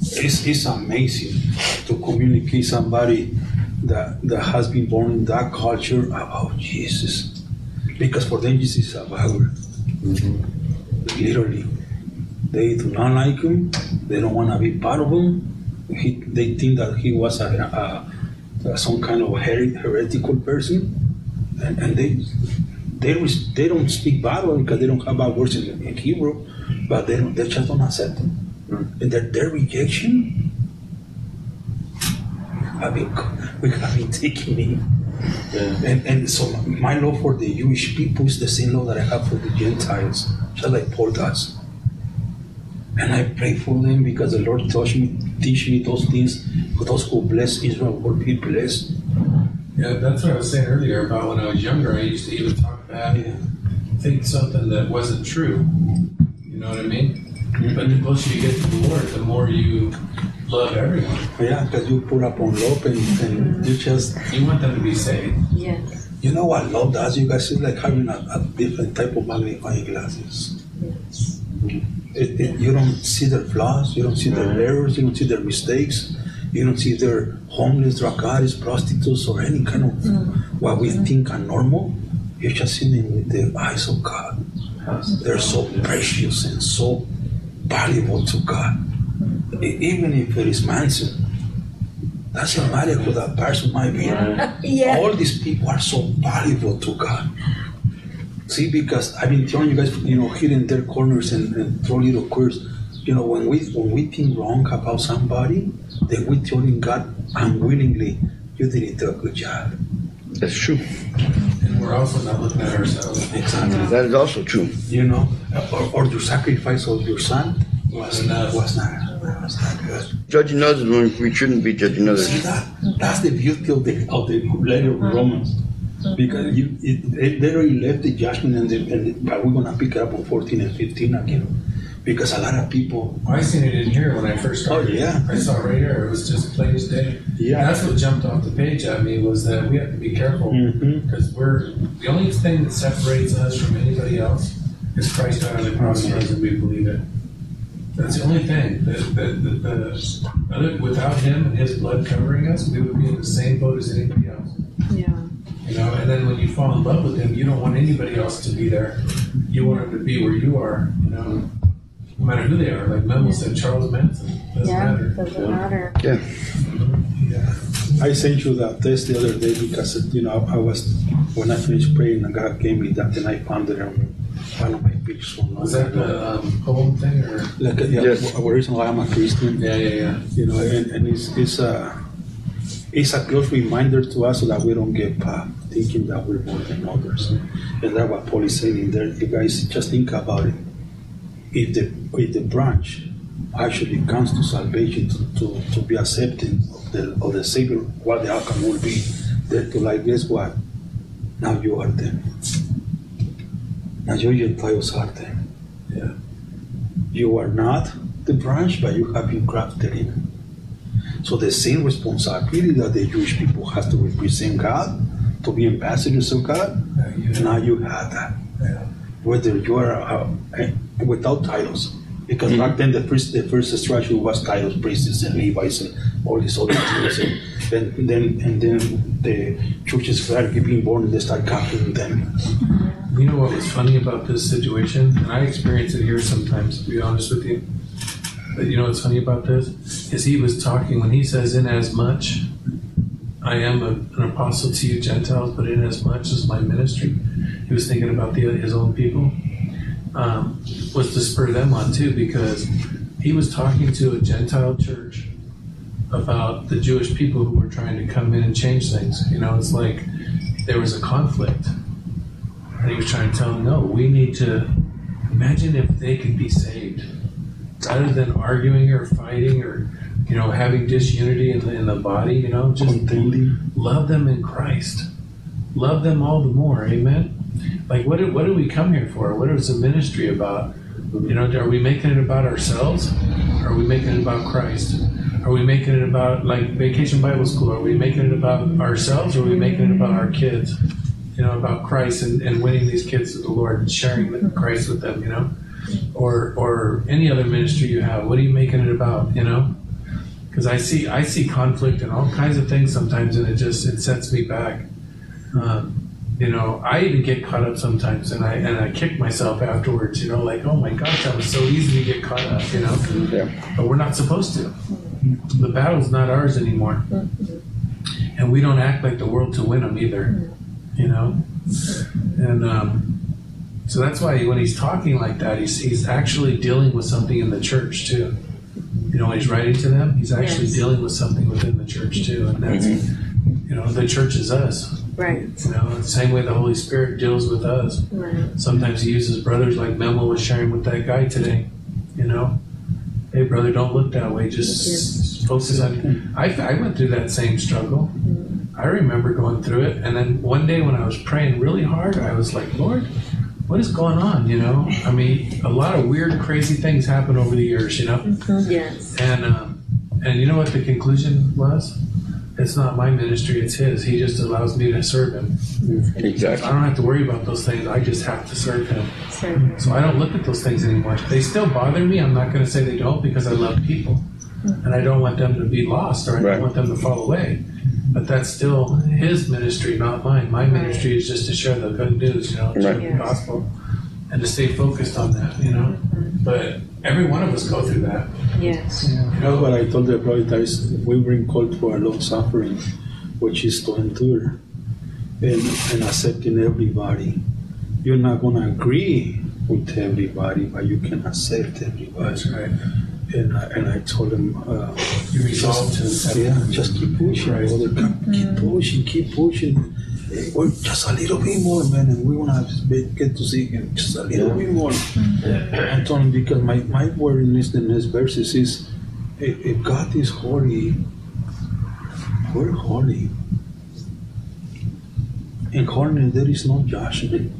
it's, it's amazing to communicate somebody that, that has been born in that culture about Jesus. Because for them, Jesus is about mm-hmm. literally. They do not like him. They don't want to be part of him. He, they think that he was a, a, a some kind of her- heretical person, and, and they they res- they don't speak Bible because they don't have bad words in, in Hebrew, but they don't, they just don't accept them. Hmm. And their, their rejection, I mean, we have been taking it. yeah. And, and so my love for the Jewish people is the same love that I have for the Gentiles, just like Paul does. And I pray for them because the Lord taught me, teach me those things. For those who bless Israel will be blessed. Yeah, that's what I was saying earlier about when I was younger. I used to even talk bad, Yeah. think something that wasn't true. You know what I mean? Mm-hmm. But the closer you get to the Lord, the more you love everyone. Yeah, because you put up on love and, and you just, You want them to be saved. Yes. you know what love does? You guys, it's like having a, a different type of magnifying glasses. Yes. It, it, you don't see their flaws, you don't see their mm-hmm. errors, you don't see their mistakes, you don't see their homeless, drug addicts, prostitutes, or any kind of what we mm-hmm. think are normal. You just see them with the eyes of God. They're so precious and so valuable to God. Mm-hmm. E- Even if it is Manson, doesn't matter who that person might be. Yeah. All these people are so valuable to God. See, because I've been telling you guys, you know, here in their corners and, and throw little queers. You know, when we when we think wrong about somebody, then we telling God unwillingly, you didn't do a good job. That's true. And we're also not looking at ourselves. Exactly. That is also true. You know, or, or your sacrifice of your son was Enough. was not was not good. Judging others when we shouldn't be judging See others. that? That's the beauty of the of the letter of Romans. Because you, it, it, they already left the judgment, and, the, and the, but we're gonna pick it up on 14 and 15 again. Because a lot of people, I seen it in here when I first oh, started. Oh, yeah. I saw it right here. It was just plain as day. Yeah. And that's what jumped off the page at me was that we have to be careful mm-hmm. because we're the only thing that separates us from anybody else is Christ died on the cross for us and we believe it. That's the only thing. That, that, that, the, other, without Him and His blood covering us, we would be in the same boat as anybody else. Yeah. You know, and then when you fall in love with him, you don't want anybody else to be there. You want him to be where you are. You know, no matter who they are. Like Memo said, Charles Manson doesn't Yeah. matter. Doesn't matter. Yeah. yeah, I sent you that test the other day because you know I was when I finished praying and God gave me that, and I found it on one of my pictures. on- Was that the um, poem thing or? Like, yeah, Yes. the reason why I'm a Christian. Yeah, yeah, yeah. you know, and, and it's, it's a it's a close reminder to us so that we don't get uh, thinking that we're more than others. And that's what Paul is saying in there. You guys just think about it. If the if the branch actually comes to salvation to, to, to be accepting of the of the Savior, what the outcome will be, then to like guess what? Now you are them. Now you Gentiles are them. Yeah. You are not the branch, but you have been grafted in. So the same responsibility that the Jewish people have to represent God, to be ambassadors of God, Yeah, you- now you have that. yeah. Whether you are uh, eh, without titles, because back then the first the first structure was titles, priests and Levites and all these other things, and, and then and then the churches started being born and they start copying them. You know what was funny about this situation, and I experience it here sometimes. To be honest with you, but you know what's funny about this is he was talking when he says, "In as much I am a, an apostle to you Gentiles, but in as much as my ministry," he was thinking about the, his own people. Um, was to spur them on too, because he was talking to a Gentile church about the Jewish people who were trying to come in and change things. You know, it's like there was a conflict. And he was trying to tell them, no, we need to imagine if they could be saved. Rather than arguing or fighting or, you know, having disunity in the, in the body, you know, just Contending. love them in Christ. Love them all the more. Amen. Like, what do, what do we come here for? What is the ministry about? You know, are we making it about ourselves? Are we making it about Christ? Are we making it about, like, Vacation Bible School? Are we making it about ourselves or are we making it about our kids? You know, about Christ and, and winning these kids to the Lord and sharing Christ with them, you know? Or, or any other ministry you have. What are you making it about, you know? because I see I see conflict and all kinds of things sometimes, and it just it sets me back. Um, you know, I even get caught up sometimes, and I and I kick myself afterwards. You know, like oh my gosh, that was so easy to get caught up. You know, Yeah. but we're not supposed to. The battle's not ours anymore, and we don't act like the world to win them either. You know, and um, so that's why when he's talking like that, he's he's actually dealing with something in the church too. You know, when he's writing to them, he's actually Yes. dealing with something within the church too, and that's mm-hmm. you know the church is us. Right. You know, the same way the Holy Spirit deals with us. Right. Sometimes he uses brothers like Memo was sharing with that guy today. You know, hey brother, don't look that way. Just focus on. I I went through that same struggle. Mm-hmm. I remember going through it, and then one day when I was praying really hard, I was like, Lord, what is going on? You know, I mean, a lot of weird, crazy things happen over the years. You know, Yes. and um, and you know what the conclusion was? It's not my ministry; it's His. He just allows me to serve Him. Exactly. I don't have to worry about those things. I just have to serve Him. So, So I don't look at those things anymore. They still bother me. I'm not going to say they don't because I love people, and I don't want them to be lost or I Right. don't want them to fall away. But that's still His ministry, not mine. My ministry is just to share the good news, you know, share Right. the gospel, and to stay focused on that, you know. Mm-hmm. But every one of us go through that. Yes. You know what I told the brother is we bring called for a long suffering, which is to endure and, and accepting everybody. You're not gonna agree with everybody, but you can accept everybody. That's right. And I, and I told him, uh, You resolve to just, yeah, just keep pushing, Right. brother. Keep, mm. keep pushing, keep pushing. Well, just a little bit more, man, and we wanna be- get to see him just a little bit more. Mm. I told him because my, my word in this the next verses is if, if God is holy, we're holy. In holiness there is no judgment.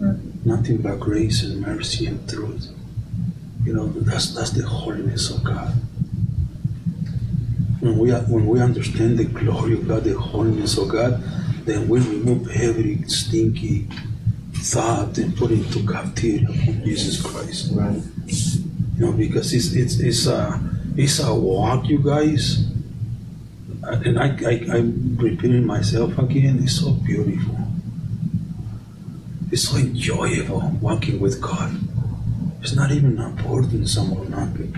Mm. Nothing but grace and mercy and truth. You know, that's that's the holiness of God. When we when we understand the glory of God, the holiness of God, then we remove every stinky thought and put it into captivity upon Jesus Christ. Right. You know, because it's it's it's a it's a walk, you guys. And I, I I'm repeating myself again. It's so beautiful. It's so enjoyable walking with God. It's not even important some or nothing.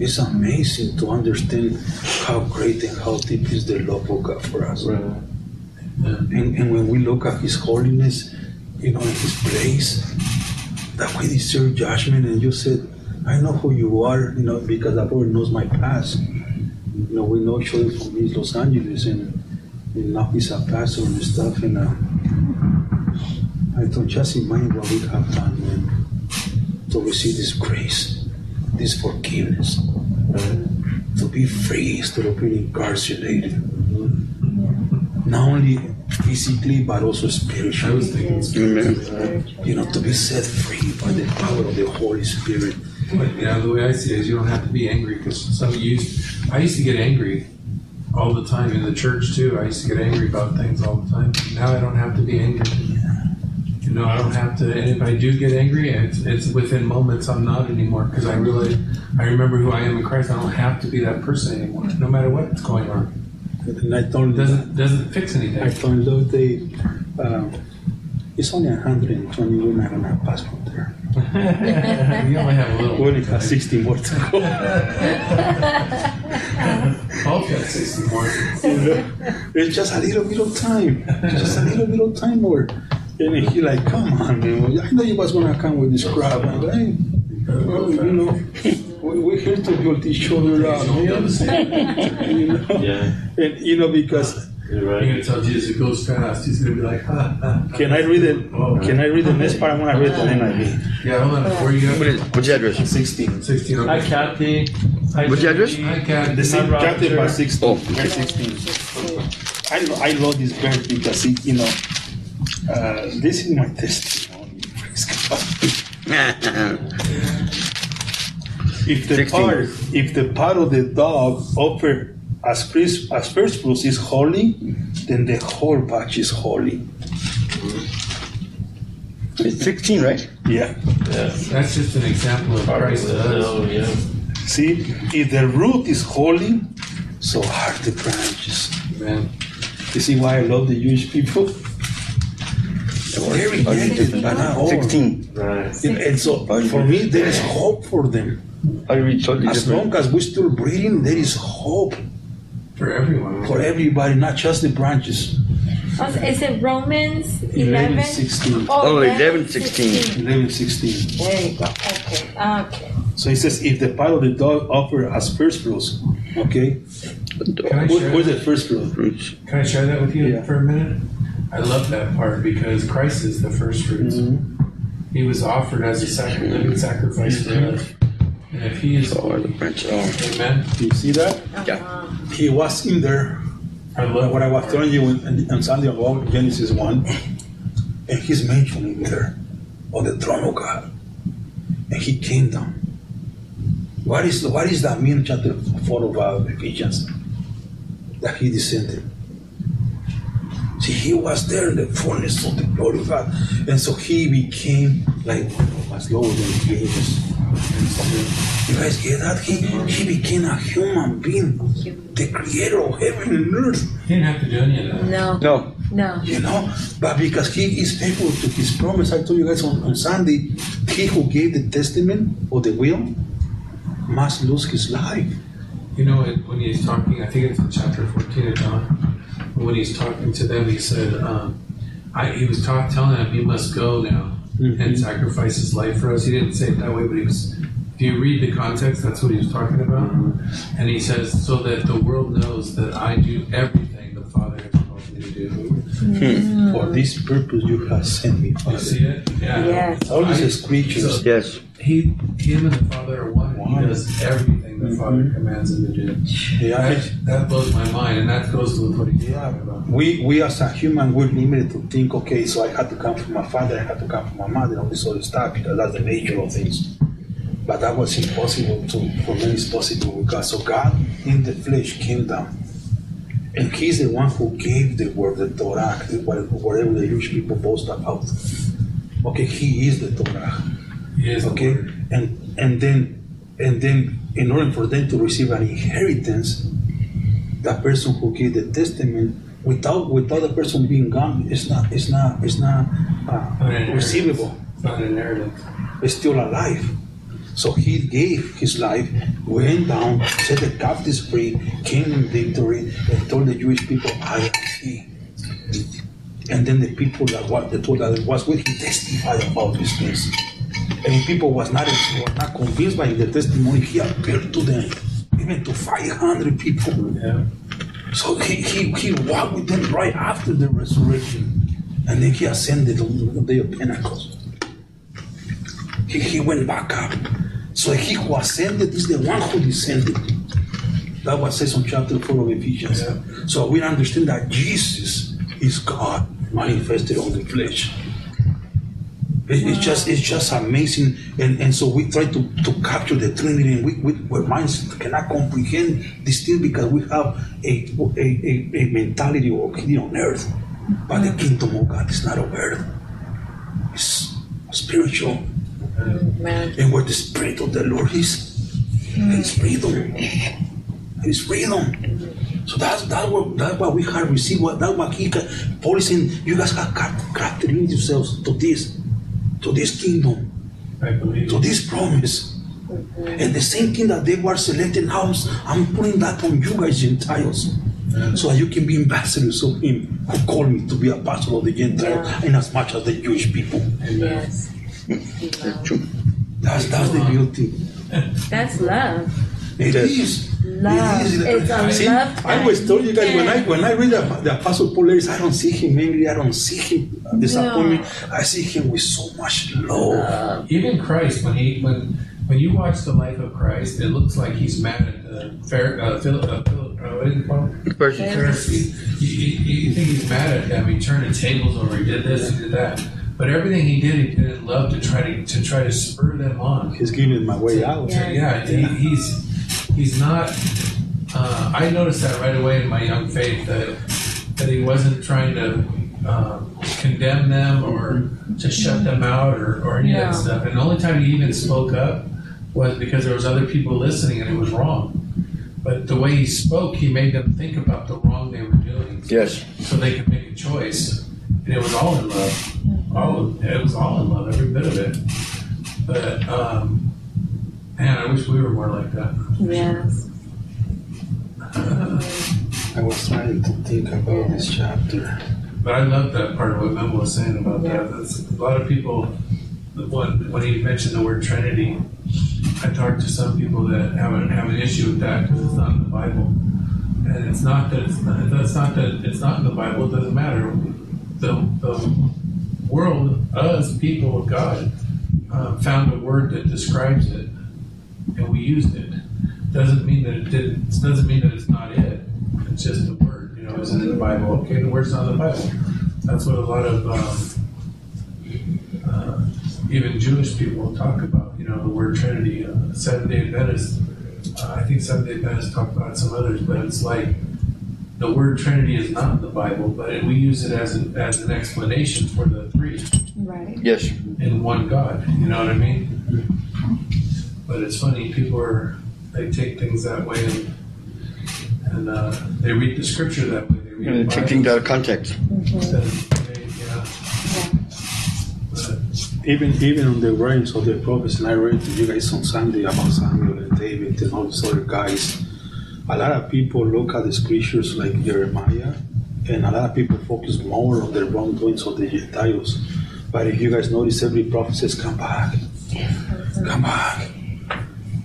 It's amazing to understand how great and how deep is the love of God for us. Right. And, and when we look at His holiness, you know, in His place, that we deserve judgment. And you said, I know who you are, you know, because the Lord knows my past. You know, we know each other from East Los Angeles, and, and now he's a pastor and stuff. And uh, I don't just imagine what we have done, to receive this grace, this forgiveness, to be free instead of being incarcerated not only physically but also spiritually. was thinking, Amen. You know, to be set free by the power of the Holy Spirit. but you know, the way I see it is you don't have to be angry because some used. I used to get angry all the time in the church too. I used to get angry about things all the time. Now I don't have to be angry. You know, I don't have to. And if I do get angry, it's, it's within moments. I'm not anymore because I really, I remember who I am in Christ. I don't have to be that person anymore, no matter what's going on. And I It doesn't doesn't fix anything. I told the day, um, it's only 120 women are gonna pass from there. you only have a little. We only have 60 more to go. Paul's got sixty more. it's just a little bit of time. Just a little bit of time more. And he like, come on, man. I know you was gonna come with this crap. I'm like, hey, well, you know, we, we're here to build each other up, man. you know? Yeah. And you know, because You're You're gonna tell Jesus it goes fast. He's gonna be like, ha, ha. ha. can I read it? Oh, Can I read the next part? I want to read the NIV. Yeah, hold on. Before you go, is, what's your address? 16. 16. Hi, Okay. Kathy. Hi, What's your address? Hi, Kat. The same Roger. chapter by 16. Oh. verse 16. I, I love this verse because it, you know, uh, this is my testimony. Praise God. If the 16. part, if the part of the dog offered as first, as first fruits is holy, then the whole batch is holy. It's 16, right? Yeah. Yeah. That's just an example of Christ to us. Oh, yeah. See, if the root is holy, so are the branches. Man. You see why I love the Jewish people? They're rejected, but not all. 16. Right. And, and so for me, there is hope for them. I read totally As different. long as we're still breathing, there is hope For everyone. for everybody, not just the branches. Oh, Is it Romans 11, 11? 16. Oh, 11, 16. 11, 16. There you go. Okay. Okay. So he says, if the part of the dog offer as first fruits, okay? Can I What, share what's that? the first fruit? Fruits. Can I share that with you Yeah. for a minute? I love that part because Christ is the first fruits. Mm-hmm. He was offered as a sac- living sacrifice for us. And if he is, So the branches. Oh. amen. Do you see that? Yeah. He was in there I love what I was telling you on, on Sunday about Genesis 1, and he's mentioning there on the throne of God. And he came down. What is what is that mean, chapter 4 of uh, Ephesians? That he descended. See, he was there in the fullness of the glory of God. And so he became like one of us lower than he is. You guys get that? He, he became a human being, the creator of heaven and earth. He didn't have to do any of that. No. No. No. You know, but because he is faithful to his promise, I told you guys on, on Sunday, he who gave the testament or the will must lose his life. You know, it, when he's talking, I think it's in chapter 14 of John, when he's talking to them, he said, um, I, he was telling them he must go now Mhm. and sacrifice his life for us. He didn't say it that way, but he was, if you read the context, that's what he was talking about. And he says, so that the world knows that I do everything the Father has called me to do. Hmm. For this purpose you have sent me, oh, You see it? Yeah. Yes. All these scriptures. Yes. He, him and the Father are one. One. He does everything the mm-hmm. Father commands him to do. Yeah, That, that blows my mind, and that goes with what he's Yeah, talking about. we, we as a human, we're limited to think, okay, so I had to come from my father, I had to come from my mother, all this sort of stuff, because that's the nature of things. But that was impossible to, for men it's possible with God. So God in the flesh came down. And he's the one who gave the word, the Torah, whatever the Jewish people boast about. Okay, he is the Torah. He is Okay, and and then and then in order for them to receive an inheritance, that person who gave the testament without without the person being gone, it's not it's not it's not uh, Not an inheritance. receivable. It's not an inheritance. It's still alive. So he gave his life, went down, set the captives free, came in victory, and told the Jewish people, "I am he." And then the people that was the told that was with him testified about these things. And people was not were not convinced by the testimony, he appeared to them, even to five hundred people. Yeah. So he, he, he walked with them right after the resurrection. And then he ascended on the day of Pentecost. He, he went back up. So he who ascended is the one who descended. That was says on chapter 4 of Ephesians. Yeah. So we understand that Jesus is God manifested on the flesh. It- It's just it's just amazing, and, and so we try to, to capture the Trinity, and we, we our minds cannot comprehend this thing because we have a a, a, a mentality of kingdom on earth, but the kingdom of God is not of earth; it's spiritual, Amen. and where the spirit of the Lord is, it's freedom, it's freedom. So that's that's what that's what we have received. What that's what he ca- Paul is saying. You guys have crafted in yourselves to this, to this kingdom to this promise. Mm-hmm. And the same thing that they were selected now, I'm putting that on you guys, Gentiles. So that you can be ambassadors of Him who called me to be apostle of the Gentiles, Yeah. and as much as the Jewish people. Yes. That's true. That's that's the beauty. That's love. It Yes. Love. It is. It's a See, love I always told you guys when I when I read the, the Apostle Paul letters, I don't see him angry. I don't see him disappointment. I see him with so much love. Even Christ, when he when when you watch the life of Christ, it looks like he's mad at the Phar- uh, Philip. Uh, Philip uh, what did he call him? Person. Pharisee. You, you, you think he's mad at them? He turned the tables over. He did this. He did that. But everything he did, he did in love to try to to try to spur them on. He's giving them my way out. So, yeah, he, he's he's not. Uh, I noticed that right away in my young faith that that he wasn't trying to uh, condemn them or to shut them out or, or any of that stuff. And the only time he even spoke up was because there was other people listening and it was wrong. But the way he spoke, he made them think about the wrong they were doing, Yes. so they could make a choice. And it was all in love. All of, it was all in love, every bit of it. But um, man, I wish we were more like that. Yes. I was trying to think about this chapter. But I love that part of what Memo was saying about that. That's, a lot of people, when, when he mentioned the word Trinity, I talked to some people that have, a, have an issue with that because it's not in the Bible. And it's not that it's not, that's not that it's not in the Bible, it doesn't matter. The, the world, us, people of God, uh, found a word that describes it, and we used it. Doesn't mean that it didn't, doesn't mean that it's not it. It's just the word, you know, it's in the Bible. Okay, the word's not in the Bible. That's what a lot of um, uh, even Jewish people talk about. You know, the word Trinity. Uh, Seven Day Adventists. Uh, I think Seven Day Adventists talk about some others, but it's like the word Trinity is not in the Bible, but we use it as an, as an explanation for the three Right. Yes. in one God. You know what I mean? But it's funny, people are they take things that way and, and uh, they read the scripture that way. They read And the take things out of context. Bible. They- yeah. Even even on the writings of the prophets, and I read to you guys on Sunday about Samuel and David and all these other guys. A lot of people look at the scriptures like Jeremiah, and a lot of people focus more on the wrongdoings of the Gentiles. But if you guys notice, every prophet says, "Come back, come back."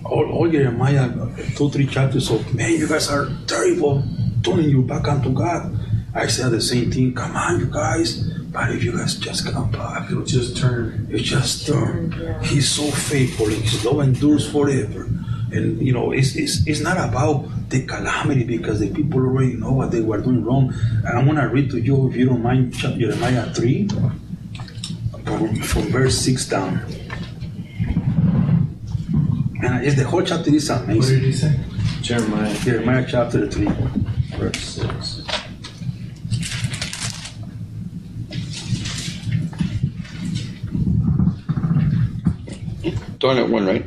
All, all Jeremiah, two, three chapters of, man, you guys are terrible, turning your back unto God. I said the same thing. Come on, you guys. But if you guys just come back, It'll just turn. you just turn. He's so faithful. and His love endures forever. And you know, it's, it's it's not about the calamity because the people already know what they were doing wrong. And I'm gonna read to you, if you don't mind, chapter Jeremiah three, from, from verse six down. And it's the whole chapter is What did he say? Jeremiah Jeremiah chapter three. verse six. Starting at one, right?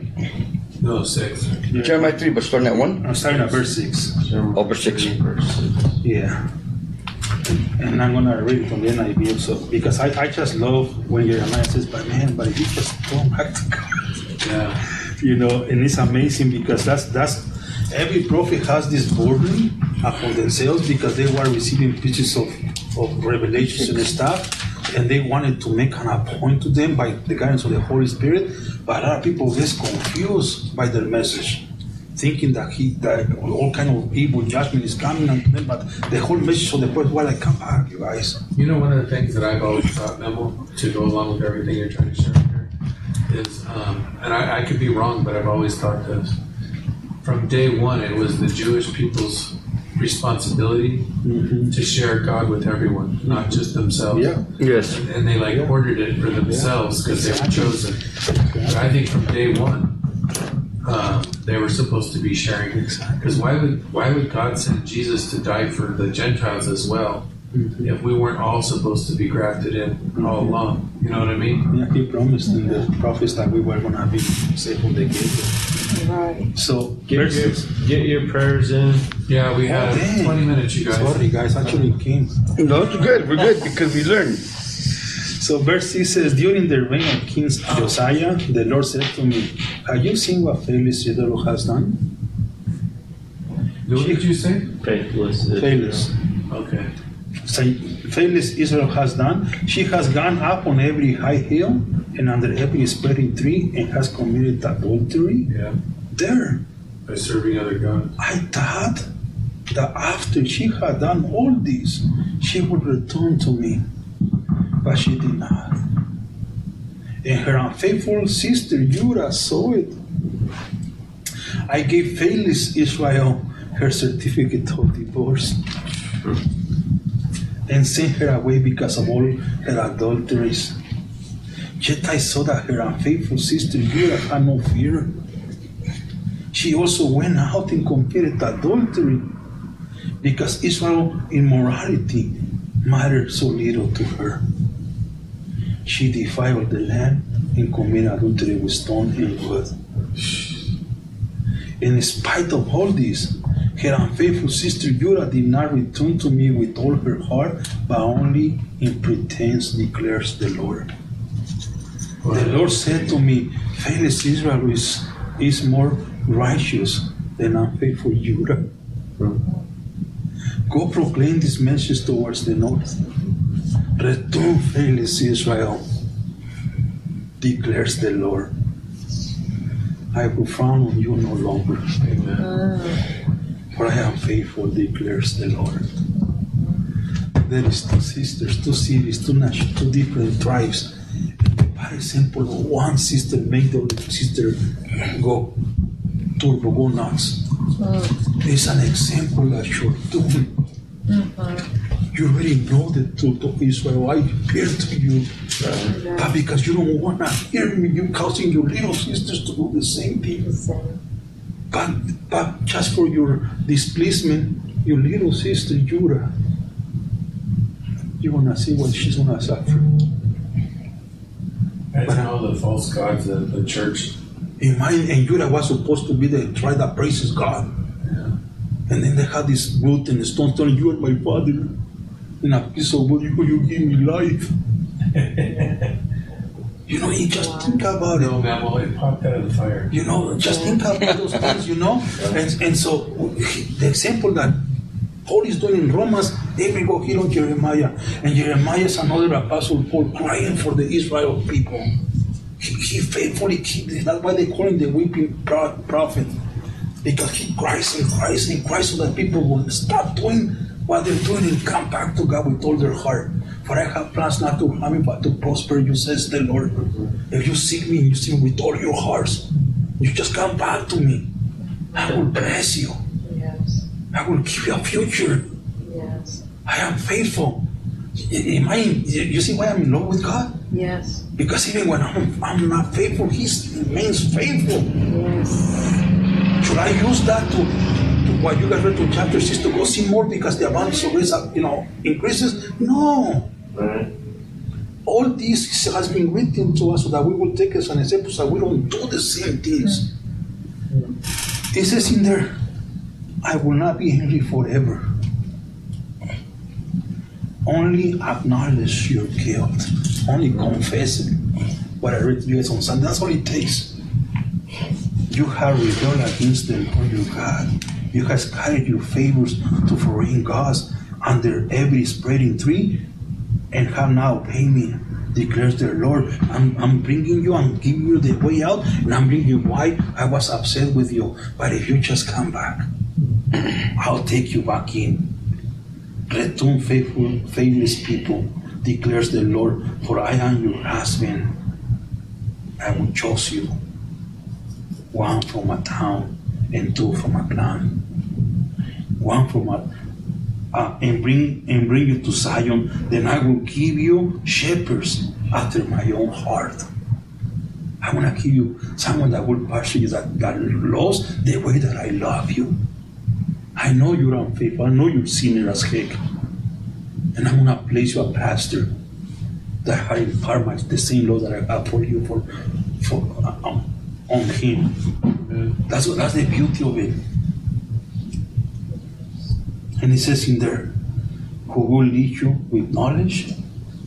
No, six. Jeremiah 3, but starting at one? I'm starting at verse six. Jeremiah Over six. three, Verse six. Yeah. And I'm gonna read it from the NIV also because I, I just love when Jeremiah says, but man, but you just don't back to God. Yeah. You know, and it's amazing because that's that's every prophet has this burden upon themselves because they were receiving pieces of, of revelations and stuff, and they wanted to make an appoint to them by the guidance of the Holy Spirit. But a lot of people get confused by their message, thinking that he that all kind of evil judgment is coming them. But the whole message of the prophet was like, come back, you guys. You know, one of the things that I've always thought, Memo, to go along with everything you're trying to share here, is, um, and I, I could be wrong, but I've always thought this. From day one, it was the Jewish people's responsibility mm-hmm. to share God with everyone, not just themselves. Yeah. Yes. And, and they like ordered it for themselves because they were chosen. But I think from day one, um, they were supposed to be sharing. Because why would why would God send Jesus to die for the Gentiles as well mm-hmm. if we weren't all supposed to be grafted in all mm-hmm. along? You know what I mean? Yeah, he promised in the prophets that we were gonna be saved from the gate. Right. So Get verse your, get your prayers in. Yeah, we had Oh, dang. 20 minutes, you guys. Sorry, guys, actually came. No, it's good. We're good because we learned. So verse 6 says, During the reign of King Josiah, the Lord said to me, Have you seen what Phyllis Israel has done? What did you say? Faithless. Phyllis. Okay. Say, Phyllis Israel has done. She has gone up on every high hill and under every spreading tree and has committed adultery. Yeah. There, By serving other gods. I thought that after she had done all this, she would return to me. But she did not. And her unfaithful sister Judah saw it. I gave Phyllis Israel her certificate of divorce hmm. And sent her away because of all her adulteries. Yet I saw that her unfaithful sister Judah had no fear. She also went out and committed adultery because Israel's immorality mattered so little to her. She defiled the land and committed adultery with stone and wood. In spite of all this, her unfaithful sister Judah did not return to me with all her heart, but only in pretense, declares the Lord. The Lord said to me, Faithless Israel is, is more righteous than unfaithful Judah. Hmm. Go proclaim this message towards the north. Return, faithless Israel, declares the Lord. I will frown on you no longer, Amen. Ah. For I am faithful, declares the Lord. There is two sisters, two cities, two nations, two different tribes. And the example of one sister made the other sister go turbo, go nuts. It's an example that you're doing. You already know the truth of Israel. I appear to you. But because you don't want to hear me, you're causing your little sisters to do the same thing. But, but just for your displeasement, your little sister Judah, you're to see what she's to suffer. That's all the false gods that the church. In mind, and Judah was supposed to be the tribe that praises God. And then they had this wood and the stone telling you are my father. And a piece of wood, you, you give me life. You know, you just think about it. No, man, it popped out of the fire. You know, just think about those things, you know? And, and so the example that Paul is doing in Romans, they will go here on Jeremiah. And Jeremiah is another apostle Paul crying for the Israel people. He, he faithfully keep That's why they call him the weeping prophet. Because he cries and cries and cries so that people will stop doing what they're doing and come back to God with all their heart. For I have plans not to harm you, but to prosper you, says the Lord. If you seek me, you seek me with all your hearts. You just come back to me. I will bless you. Yes. I will give you a future. Yes. I am faithful. Am I? You see why I'm in love with God? Yes. Because even when I'm, I'm not faithful, He remains faithful. Yes. Should I use that to, to what you guys read to chapter six to go see more because the abundance of grace, you know, increases? No. Right. All this has been written to us so that we will take as an example so we don't do the same things. It says in there, I will not be angry forever. Only acknowledge your guilt. Only confess it. What I read to you guys on Sunday, that's all it takes. You have rebelled against the Lord your God. You have scattered your favors to foreign gods under every spreading tree and have now paid me, declares the Lord. I'm, I'm bringing you, I'm giving you the way out, and I'm bringing you why I was upset with you. But if you just come back, I'll take you back in. Return faithful, faithless people, declares the Lord, for I am your husband. I will choose you, one from a town and two from a clan. One from a uh, and bring and bring you to Zion, then I will give you shepherds after my own heart. I want to give you someone that will pursue you, that, that loves the way that I love you. I know you're unfaithful. I know you're sinner as heck. And I'm going to place you a pastor that I impart my, the same love that I have for you for, for uh, um, on him. That's what, that's the beauty of it. And it says in there, who will lead you with knowledge,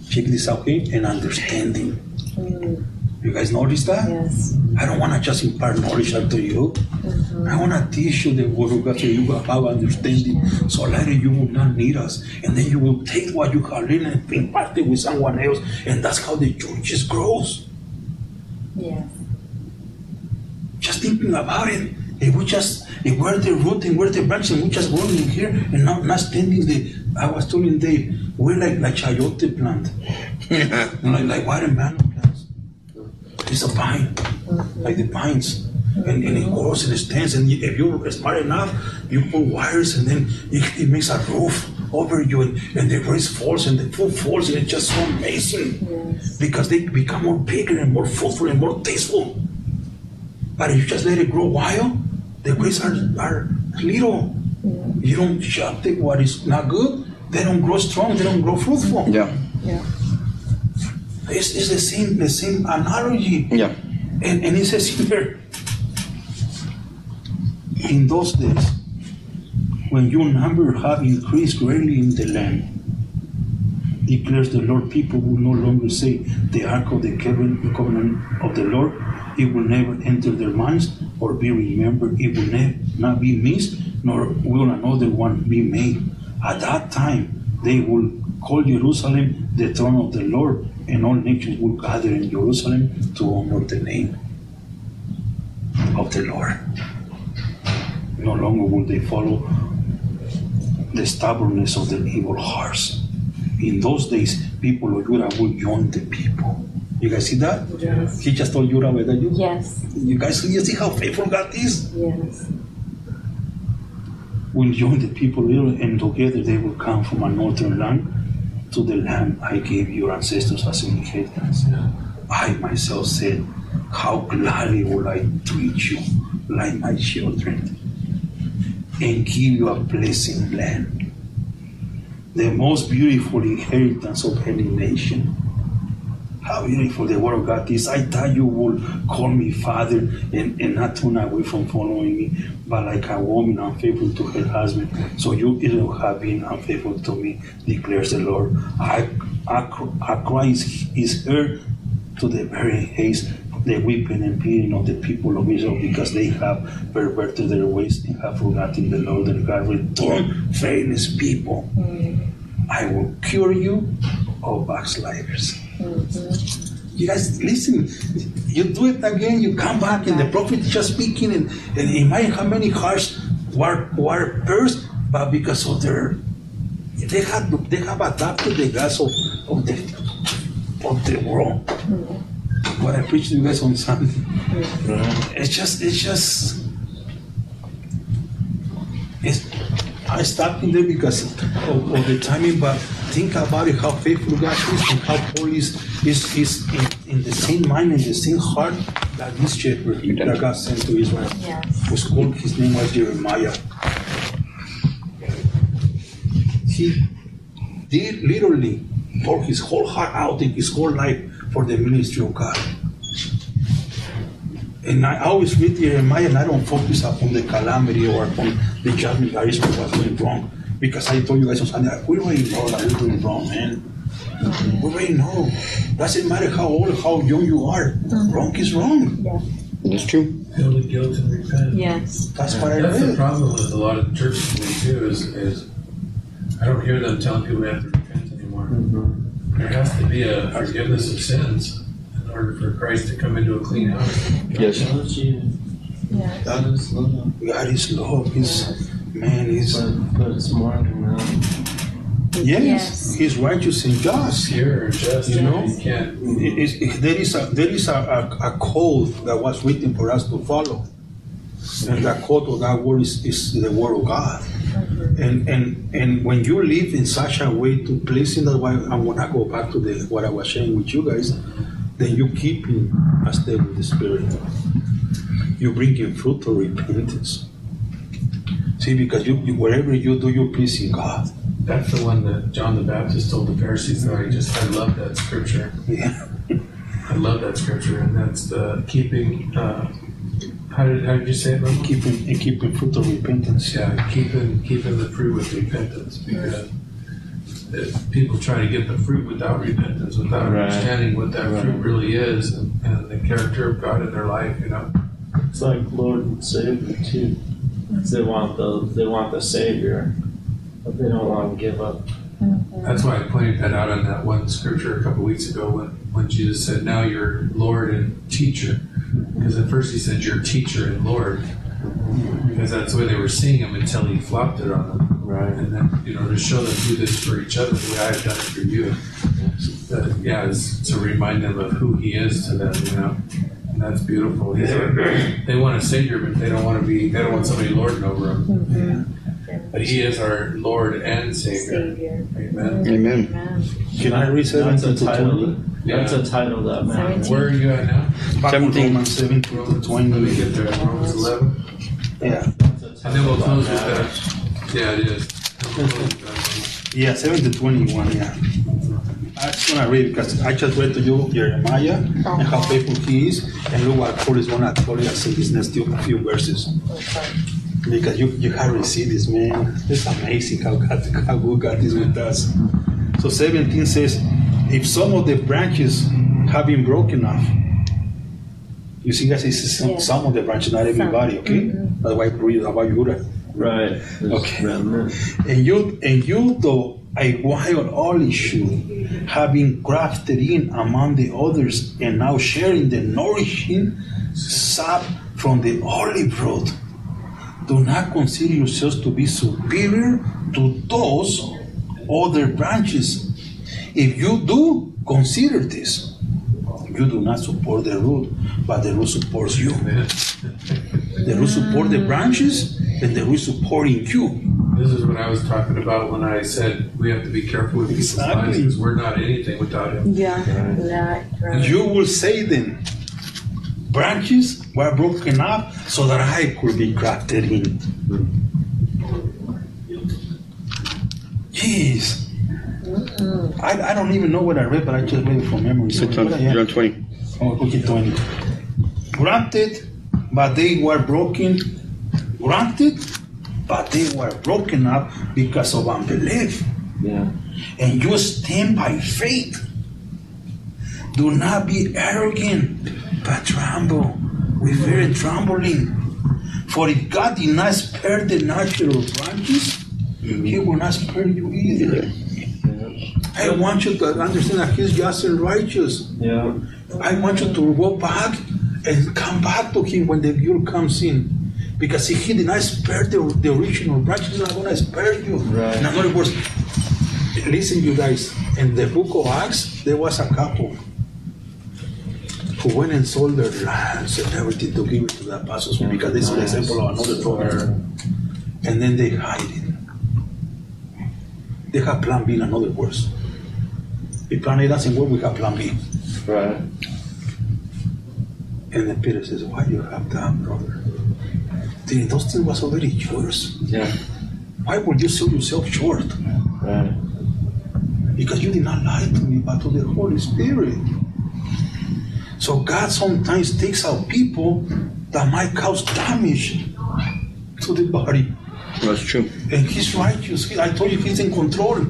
check this out, okay, and understanding. Mm. You guys notice that? Yes. I don't want to just impart knowledge unto you. Mm-hmm. I want to teach you the word of God so you will have understanding. So later you will not need us. And then you will take what you have learned and impart it with someone else. And that's how the churches grows. Yes. Just thinking about it. If we just, if we're the root and we're the branch and we just growing in here and not, not standing the, I was telling Dave, we're like, like chayote plant. like, like watermelon plants. It's a vine, like the vines. And, and it grows and it stands. And if you're smart enough, you put wires and then it, it makes a roof over you. And, and the race falls and the food falls. And it's just so amazing Yes. because they become more bigger and more fruitful and more tasteful. But if you just let it grow wild, the grapes are, are little. You don't chop the, what is not good, they don't grow strong, they don't grow fruitful. Yeah. Yeah. It's, it's the same the same analogy. Yeah. And, and it says here, in those days, when your number have increased greatly in the land, declares the Lord, people will no longer say the ark of the covenant, the covenant of the Lord. It will never enter their minds or be remembered. It will not be missed, nor will another one be made. At that time, they will call Jerusalem the throne of the Lord, and all nations will gather in Jerusalem to honor the name of the Lord. No longer will they follow the stubbornness of their evil hearts. In those days, people of Judah will join the people. You guys see that? Yes. He just told Judah that you, Yes. you guys you see how faithful God is? Yes. Will join the people Israel, and together they will come from a northern land to the land I gave your ancestors as an inheritance. I myself said, How gladly will I treat you like my children and give you a blessing land, the most beautiful inheritance of any nation. How beautiful the word of God is. I thought you would call me father and, and not turn away from following me, but like a woman unfaithful to her husband. So you Israel have been unfaithful to me, declares the Lord. I, I, I cry is, is heard to the very haste, the weeping and pleading of the people of Israel because they have perverted their ways and have forgotten the Lord their God. Return, faithless people. Mm. I will cure you of backsliders. You guys listen. You do it again. You come back, and the prophet is just speaking, and, and imagine how many hearts were were pierced, but because of their they have they have adopted the gas of, of the of the world. Mm-hmm. What I preached to you guys on Sunday. Mm-hmm. It's just it's just it's I stopped in there because of, of the timing, but think about it how faithful God is and how Paul is is, is in, in the same mind and the same heart that this shepherd that God sent to Israel Yes. was called his name was Jeremiah. He did literally pour his whole heart out in his whole life for the ministry of God. And I always read Jeremiah and I don't focus upon the calamity or upon the judgment that Israel was doing wrong. Because I told you guys on Sunday, we already know that we're doing wrong, man. We already know. Doesn't matter how old, how young you are. Mm-hmm. Wrong is wrong. It's true. Feel the guilt and repent. Yes. That's what I That's the problem with a lot of churches today too. Is, is I don't hear them telling people they have to repent anymore. Mm-hmm. There has to be a forgiveness of sins in order for Christ to come into a clean house. Yes. Yes. God is love, God is love. He's man. He's but, but it's more than that. yes. Yes. He's righteous and just. Pure just, You know? you can't. It- it- it- there is a there is a, a, a code that was written for us to follow, and that code of that word is, is the word of God. Mm-hmm. And and and when you live in such a way to pleasing that way, I'm gonna go back to the what I was sharing with you guys. Then you keep in a step with the spirit. You bring in fruit of repentance. See, because you, you whatever you do, you're pleasing God. That's the one that John the Baptist told the Pharisees. That I just I love that scripture. Yeah. I love that scripture, and that's the keeping. Uh, how did how did you say it? Mama? Keeping keeping fruit of repentance. Yeah, keeping keeping the fruit with repentance because if people try to get the fruit without repentance, without Right. understanding what that fruit really is and, and the character of God in their life, you know. It's like Lord and Savior too. They want the they want the Savior, but they don't want to give up. Mm-hmm. That's why I pointed that out in that one scripture a couple weeks ago when, when Jesus said, Now you're Lord and teacher. Because at first he said, You're teacher and Lord. Because that's the way they were seeing him until he flopped it on them. Right. And then, you know, to show them do this for each other the way I've done it for you. That, yeah, is to remind them of who he is to them, you know. And that's beautiful. He's a, they want a savior, but they don't want to be. They don't want somebody lording over them. Mm-hmm. But he is our Lord and Savior. Savior. Amen. Amen. Amen. Can I read That's 17 a to title. 20? That's a title that matters. Where are you at now? 17. Romans 17 to Let me 20. get there. Romans 11. Yeah. And then we'll close with that. Yeah, it is. We'll close with Yeah, 7 to 21, yeah. I just want to read because I just read to you Jeremiah and how faithful he is. And look what Paul is going to tell us in these next few, few verses. Because you, you haven't seen this, man. It's amazing how, God, how good God is with us. So 17 says, if some of the branches have been broken off, you see, guys, it's some, Yeah. some of the branches, not everybody, okay? Mm-hmm. That's why I read about Judah. Right. Okay. And you, and you, though a wild olive shoot, have been grafted in among the others, and now sharing the nourishing sap from the olive root. Do not consider yourselves to be superior to those other branches. If you do, consider this. You do not support the root, but the root supports you. The root support the branches, and the root supporting you. This is what I was talking about when I said we have to be careful with people's lives because we're not anything without him. Yeah. Right. Right. You will say then, branches were broken up so that I could be grafted in. Jeez. Mm-hmm. I, I don't even know what I read, but I just read it from memory. So It's on, what you're on 20. Oh, okay, 20. Granted, but they were broken. Granted, but they were broken up because of unbelief Yeah. and you stand by faith. Do not be arrogant, but tremble with very trembling. For if God did not spare the natural branches, mm-hmm. He will not spare you either. I want you to understand that He's just and righteous. Yeah. I want you to go back and come back to Him when the year comes in. Because if He did not spare the, the original He's not going to spare you. Right. In other words, listen, you guys, in the book of Acts, there was a couple who went and sold their lands and everything to give it to the apostles because this is the example of another brother. And then they hide it. They have plan B, in other words. If plan A doesn't work, we have plan B. Right. And then Peter says, Why you have that, brother? The industry was already yours. Yeah. Why would you sell yourself short? Right. Because you did not lie to me, but to the Holy Spirit. So God sometimes takes out people that might cause damage to the body. That's true. And He's righteous. I told you He's in control.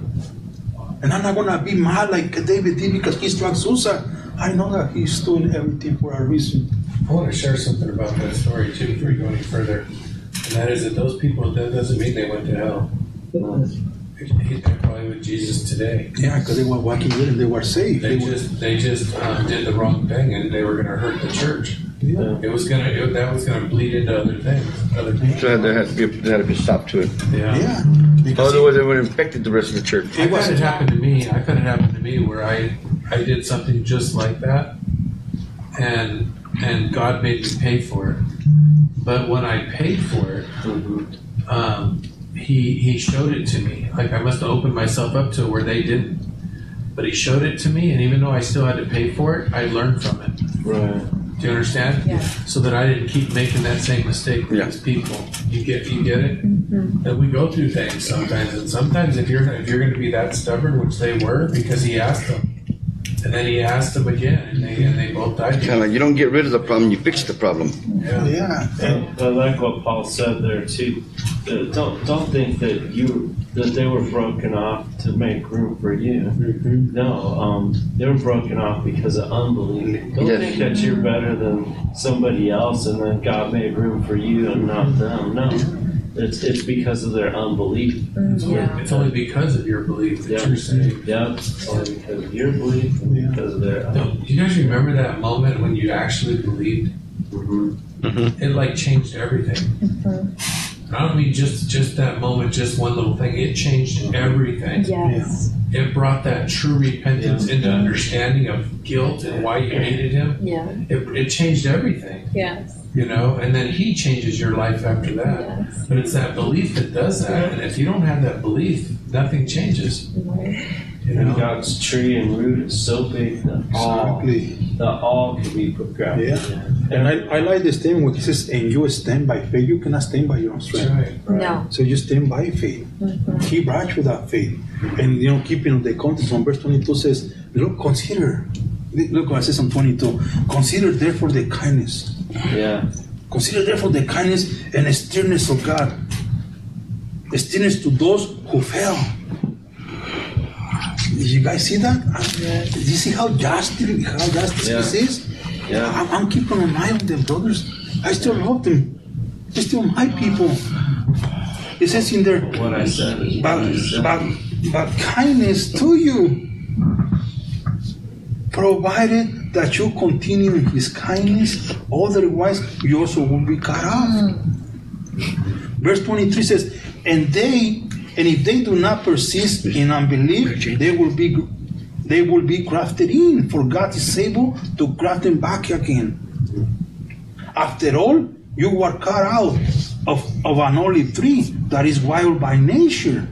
And I'm not gonna be mad like David did because he struck Uzzah. I know that he stole everything for a reason. I want to share something about that story too before you go any further. And that is that those people, that doesn't mean they went to hell. They're probably with Jesus today. Yeah, because they were walking with him, they were safe. They They were- just, they just um, did the wrong thing and they were going to hurt the church. yeah. It was going to, that was going to bleed into other things, other people. So there had to be, there had to be a stop to it. Yeah. Yeah, because Otherwise, it would have infected the rest of the church. I've had it happen to me. I've had it happen to me where I, I did something just like that, and and God made me pay for it. But when I paid for it, um, he he showed it to me. Like I must have opened myself up to where they didn't. But he showed it to me, and even though I still had to pay for it, I learned from it. Right. Do you understand? Yeah. So that I didn't keep making that same mistake with Yeah. these people. You get you get it? Mm-hmm. That we go through things sometimes, and sometimes if you're if you're going to be that stubborn, which they were, because he asked them, and then he asked them again, and they and they both died. Kind of like you don't get rid of the problem, you fix the problem. Yeah. yeah, and I like what Paul said there too. That Don't don't think that you that they were broken off to make room for you. Mm-hmm. No, um, they were broken off because of unbelief. Don't Yes. think that you're better than somebody else, and then God made room for you and not mm-hmm. them. No, it's it's because of their unbelief. Mm-hmm. It's only, it's only because of your belief that Yeah. you're saved. Yep, it's only because of your belief and because of their. Don't- Do you guys remember that moment when you actually believed? Mhm. It like changed everything. I don't mean just just that moment, just one little thing. It changed everything. Yes. It brought that true repentance into understanding of guilt and why you hated him. Yeah. It, it changed everything, Yes. you know. And then he changes your life after that. Yes. But it's that belief that does that. And if you don't have that belief, nothing changes. You And know. God's tree and root is so big that all exactly. that all can be put ground. Yeah. And I, I like the statement when he says, and you stand by faith. You cannot stand by your own strength. right. No. So you stand by faith. Mm-hmm. Keep brought you that faith. And you know, keeping the context on verse 22 says, Look, consider. Look what it says on 22. Consider therefore the kindness. Yeah. Consider therefore the kindness and the stillness of God. The stillness to those who fell. Did you guys see that? Uh, Did you see how justice, how justice Yeah. this is? Yeah. I'm, I'm keeping an eye on them, brothers. I still love them. They're still my people. It says in there, What I said is what but, but, but kindness to you, provided that you continue in his kindness, otherwise you also will be cut off. Verse 23 says, and they, and if they do not persist in unbelief, they will be they will be grafted in, for God is able to graft them back again. After all, you were cut out of, of an olive tree that is wild by nature.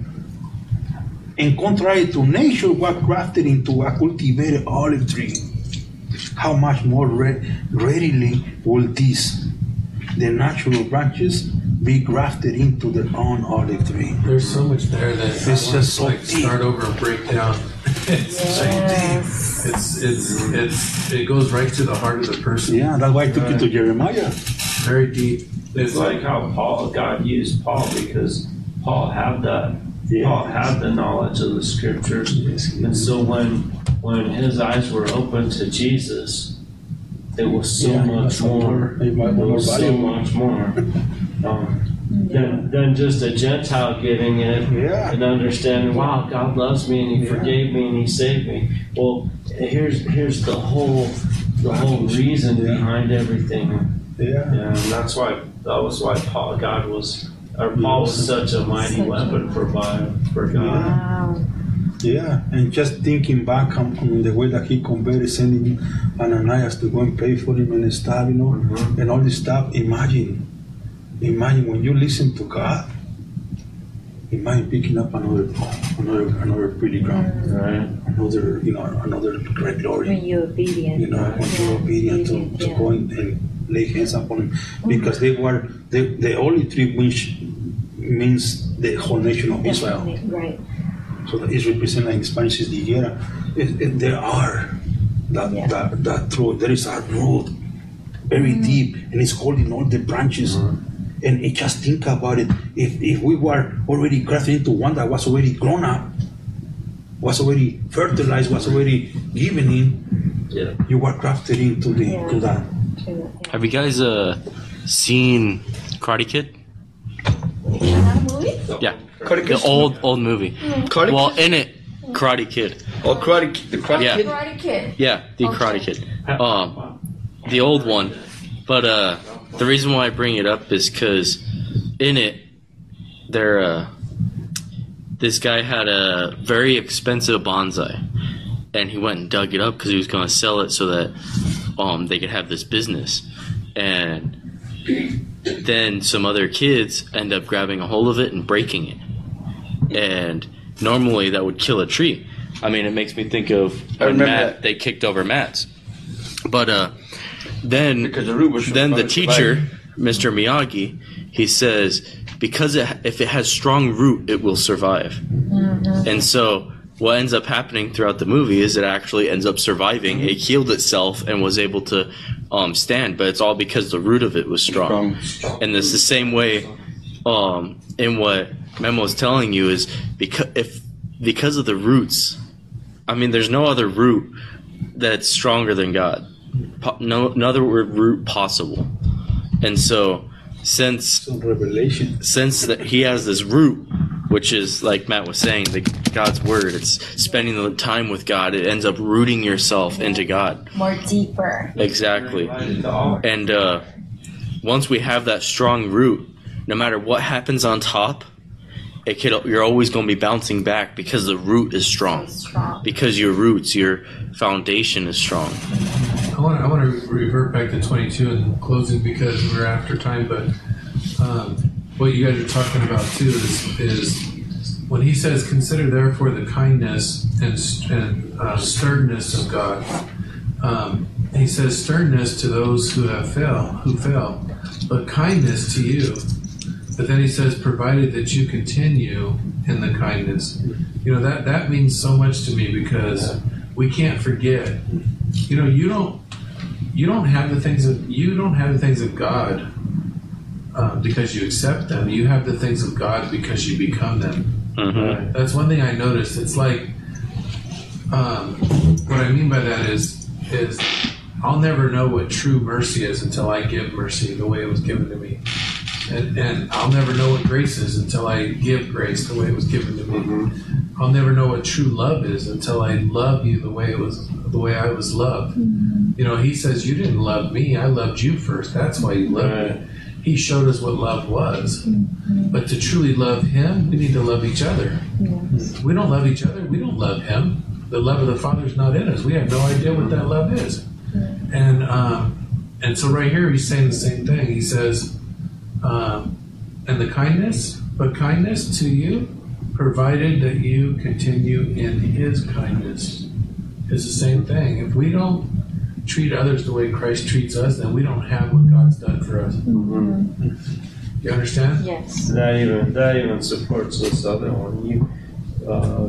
And contrary to nature, were grafted into a cultivated olive tree. How much more re- readily will these, the natural branches, be grafted into their own olive tree? There's so much there that It's I just to so like deep. start over and break down. it's like Yes. it's it's it's it goes right to the heart of the person. Yeah, that's why I took you to Jeremiah. Very deep. It's like how Paul God used Paul because Paul had that Paul had the knowledge of the scriptures, and so when when his eyes were open to Jesus, it was so Yeah, much some more. It was It more was so valuable. much more. Um, than, than just a Gentile getting it Yeah. and understanding, wow, God loves me and He Yeah. forgave me and He saved me. Well, here's here's the whole the whole reason Yeah. behind everything. Yeah. Yeah, and that's why that was why Paul God was or Paul was such a mighty Such a weapon for Bi- for God. Wow. Yeah, and just thinking back on, on the way that he converted, sending Ananias to go and pay for him and stuff, you know, Mhm. and all this stuff. Imagine, imagine when you listen to God. Imagine picking up another, another, another pretty ground, Right? another, you know, another great glory. When you're obedient. You know, when Yeah, you're obedient to, obedient, to yeah. go and, and lay hands upon him, because they were the the only three which means the whole nation of Israel. Right. So that is represented in Spanish is the higuera. It, it, there are that, Yeah. that that through there is a root very deep and it's holding all the branches. And it, just think about it. If if we were already grafted into one that was already grown up, was already fertilized, was already given in, Yeah. you were grafted into the Yeah. to that. Have you guys uh seen Karate Kid? Yeah, Karate the Kid? old old movie. Karate Well, Kid? in it, Karate Kid. Oh, Karate Kid. The Karate Yeah. Kid? Karate Kid. Yeah, the Okay. Karate Kid. Um, the old one. But uh, the reason why I bring it up is because in it, there uh, this guy had a very expensive bonsai, and he went and dug it up because he was going to sell it so that um they could have this business, and then some other kids end up grabbing a hold of it and breaking it, and normally that would kill a tree. I mean, it makes me think of when Matt that. they kicked over mats, but uh, then Because the root was then the was teacher, Mr. Miyagi, he says because it, if it has strong root, it will survive. And so what ends up happening throughout the movie is it actually ends up surviving. It healed itself and was able to um, stand, but it's all because the root of it was strong. Strong. And it's the same way um, in what Memo is telling you is because if because of the roots, I mean, there's no other root that's stronger than God. Po- no, no other root possible. And so, since Some revelation. since that he has this root, which is like Matt was saying, the God's word. It's spending the time with God. It ends up rooting yourself into God. More deeper. Exactly. Right into all. And uh, once we have that strong root, no matter what happens on top, it could, you're always going to be bouncing back because the root is strong. Strong. Because your roots, your foundation is strong. I want to, I want to revert back to 22 and closing because we're after time. But um, what you guys are talking about too is, is when he says, "Consider therefore the kindness and, and uh, sternness of God." Um, he says, "Sternness to those who have fail, who fail, but kindness to you." But then he says, "Provided that you continue in the kindness." You know that that means so much to me because we can't forget. You know you don't you don't have the things of you don't have the things of god uh, because you accept them. You have the things of god because you become them. Hmm that's one thing i noticed. It's like um, what i mean by that is is i'll never know what true mercy is until i give mercy the way it was given to me and, and I'll never know what grace is until I give grace the way it was given to me. Mm-hmm. I'll never know what true love is until I love you the way it was the way I was loved. Mm-hmm. You know, he says you didn't love me, I loved you first. That's why you loved Right. me. He showed us what love was. Mm-hmm. But to truly love him, we need to love each other. We don't love each other, we don't love him. The love of the Father is not in us. We have no idea what that love is. And um, and so right here he's saying the same thing. He says, um, and the kindness, but kindness to you, provided that you continue in His kindness, is the same thing. If we don't treat others the way Christ treats us, then we don't have what God's done for us. You understand? Yes. That even that even supports this other one. You, uh,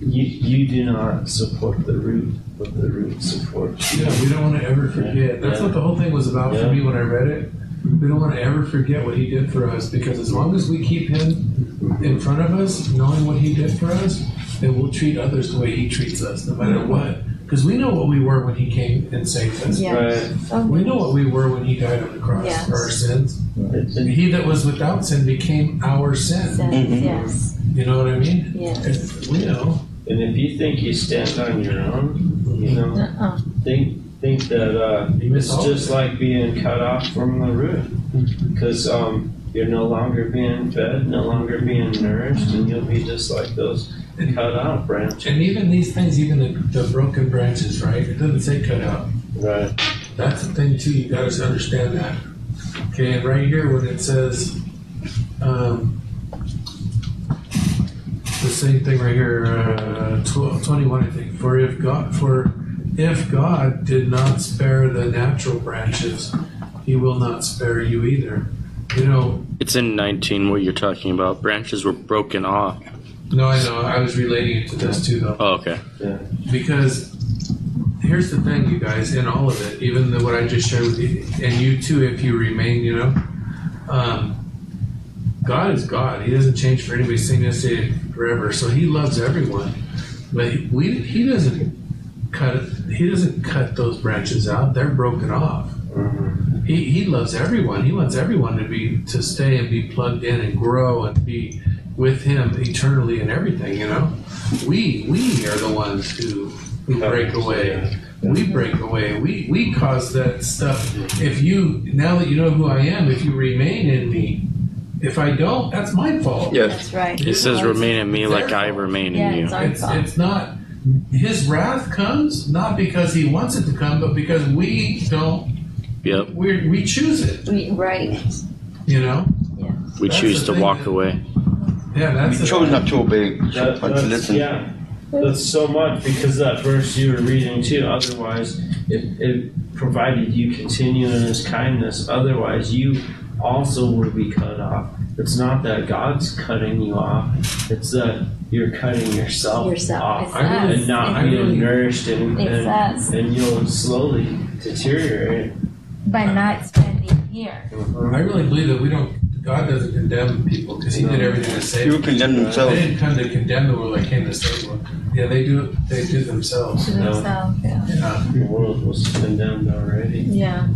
you you do not support the root, but the root supports you. Yeah, we don't want to ever forget. That's Yeah. what the whole thing was about Yeah. for me when I read it. We don't want to ever forget what he did for us because as long as we keep him in front of us, knowing what he did for us, then we'll treat others the way he treats us, no matter what. Because we know what we were when he came and saved us. Yeah. Right. Oh, We know what we were when he died on the cross Yes. for our sins. It's- And he that was without sin became our sin. sense, Mhm. Yes. You know what I mean? Yes. We know. And if you think you stand on your own, you know, Uh-uh. think think that uh, it's just like being cut off from the root, because um, you're no longer being fed, no longer being nourished, and you'll be just like those cut out branches. And even these things, even the, the broken branches, right? It doesn't say cut out. Right. That's the thing too. You got to understand that. Okay, and right here when it says, um, the same thing right here, uh, tw- 21, I think. For if God, for if God did not spare the natural branches, He will not spare you either. You know, It's in 19 what you're talking about. Branches were broken off. no, I know. I was relating it to this too, though. Oh, okay. because here's the thing, you guys, in all of it, even the, what I just shared with you, and you too, if you remain, you know, um, God is God. He doesn't change for anybody. He's Same yesterday, forever. So He loves everyone, but we He doesn't cut He doesn't cut those branches out. They're broken off. Mhm. He, he loves everyone. He wants everyone to be to stay and be plugged in and grow and be with him eternally and everything. You know, we we are the ones who who break away. We break away. We we cause that stuff. If you now that you know who I am, if you remain in me, if I don't, that's my fault. Yes. That's right. It says, "Remain in me, like I remain Yeah, in you." it's It's it's not. His wrath comes not because he wants it to come, but because we don't. Yep. We we choose it. We, right. You know. We That's choose to walk that- away. Yeah, that's We chose not to obey, That, but to listen. yeah, that's so much because that verse you were reading too. Otherwise, it, it provided you continue in His kindness. Otherwise, you also will be cut off. It's not that God's cutting you off; it's that you're cutting yourself, Yourself. off It's I really- us. and not I being really- nourished, and and, and you'll slowly deteriorate. By not spending here. I really believe that we don't. God doesn't condemn people because He did everything to save. People them. condemn They didn't come to condemn the world; they came to save them. Yeah, they do. it- They do it themselves. To No. themselves. Yeah. Yeah. The world was condemned already. Yeah.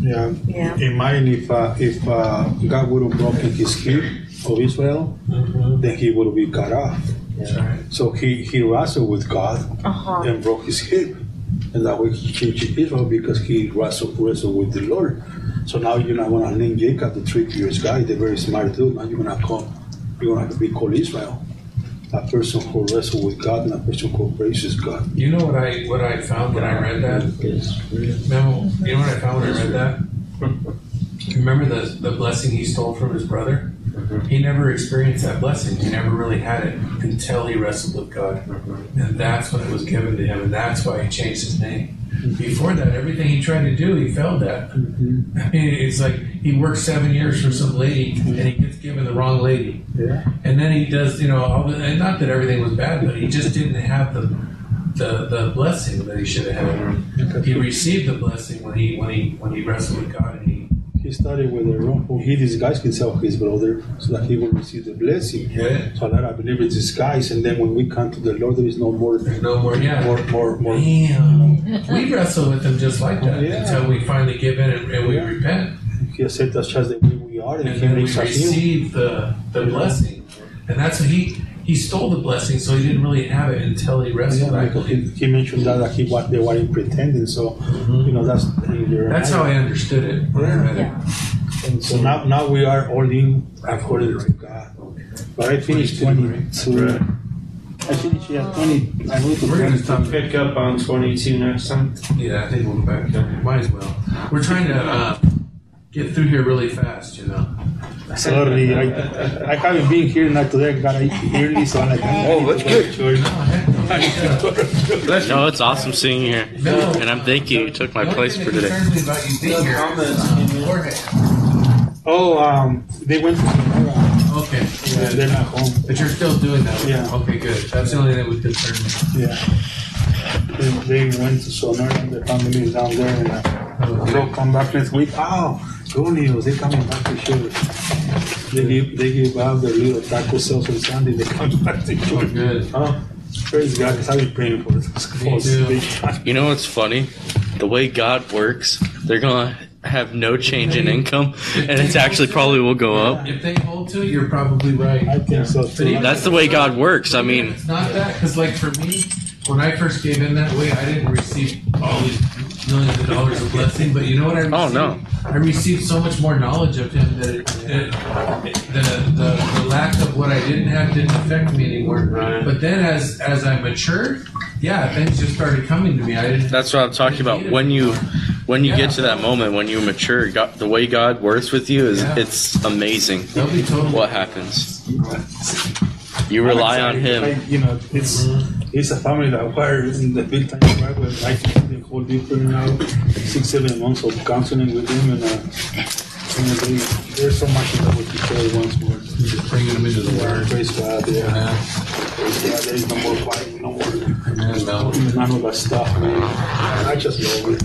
Yeah. Yeah. Imagine if uh, if uh, God would have broken his hip of Israel, Mhm. then he would be cut off. That's right. So he, he wrestled with God Uh huh. and broke his hip. And that way he changed Israel because he wrestled, wrestled with the Lord. So now you're not going to name Jacob the trickiest guy, the very smart dude. Now you're going to call, you're going to be called Israel. A person who wrestles with God and a person who praises God. You know what I what I found when I read that? Real. Remember, you know what I found when I read that? Remember the the blessing he stole from his brother? He never experienced that blessing. He never really had it until he wrestled with God. And that's when it was given to him, and that's why he changed his name. Before that, everything he tried to do, he failed at. I mm-hmm. mean, it's like he works seven years for some lady, and he gets given the wrong lady. Yeah. And then he does, you know, all the, and not that everything was bad, but he just didn't have the the, the blessing that he should have had. He received the blessing when he when he when he wrestled with God, and he He started with the wrong, he disguised himself his brother so that he will receive the blessing. Yeah. So that I believe it's disguise, and then when we come to the Lord, there is no more, there's no more. Yeah. more, more, more. Damn. We wrestle with them just like that Yeah. until we finally give in and, and we Yeah. repent, He accepts us just the way we are, and, and he then we makes us new. receive the the blessing, and that's what he he stole the blessing, so he didn't really have it until he wrestled. Yeah, because he, he mentioned that, that he what they were pretending. So you know that's That's how I understood it when I. Yeah. And so now now we are all in according to God. But I finished twenty two. Right. I finished yeah twenty. I moved to We're gonna twenty stop two. Pick up on 22 next time. Yeah, I think we'll go back. Might as well. We're trying to uh, get through here really fast, you know. Sorry, I, I haven't been here not today. I got to eat early, so I'm like. Oh, that's good. No, it's awesome seeing you here, No. and I'm thank you. You took my place for today. concerns me about you being here comments. is, Jorge. Oh, um, they went to Sonora. Okay, Yeah, they're not home. but you're still doing that. Yeah. Okay, good. That's the only thing that would concern me. Yeah. They, they went to Sonora and their family is down there, and uh, Okay. they'll come back next week. Oh, Gonios, they coming back to church. They give, they give out their little taco sales on Sunday, they come back to Oh, church. good. Oh, praise God, because I've been praying for this. Me too. big time. You know what's funny? The way God works, they're gonna have no change in income, and it's actually probably will go up. If they hold to it, you're probably right. I think so too. That's the way God works. I mean, It's not that, because like for me, when I first gave in that way, I didn't receive all these millions of dollars of blessing. But you know what I received? Oh, no. I received so much more knowledge of Him that it, it, the, the the lack of what I didn't have didn't affect me anymore. But then as as I matured, yeah, things just started coming to me. I didn't. that's what I'm talking about. When you when you get to that moment when you mature, God, the way God works with you is Yeah. it's amazing. Totally. What happens? You rely on Him. I- you know, it's it's a family that were in the big time right where I think the whole different now. Six, seven months of counseling with him, and uh, you know, they, there's so much that we can share once more. Just bringing them into the Yeah, Word. praise God, yeah. Yeah. Praise God, there is no more fighting, no more Amen, Mel. none of that stuff, man. I just love it.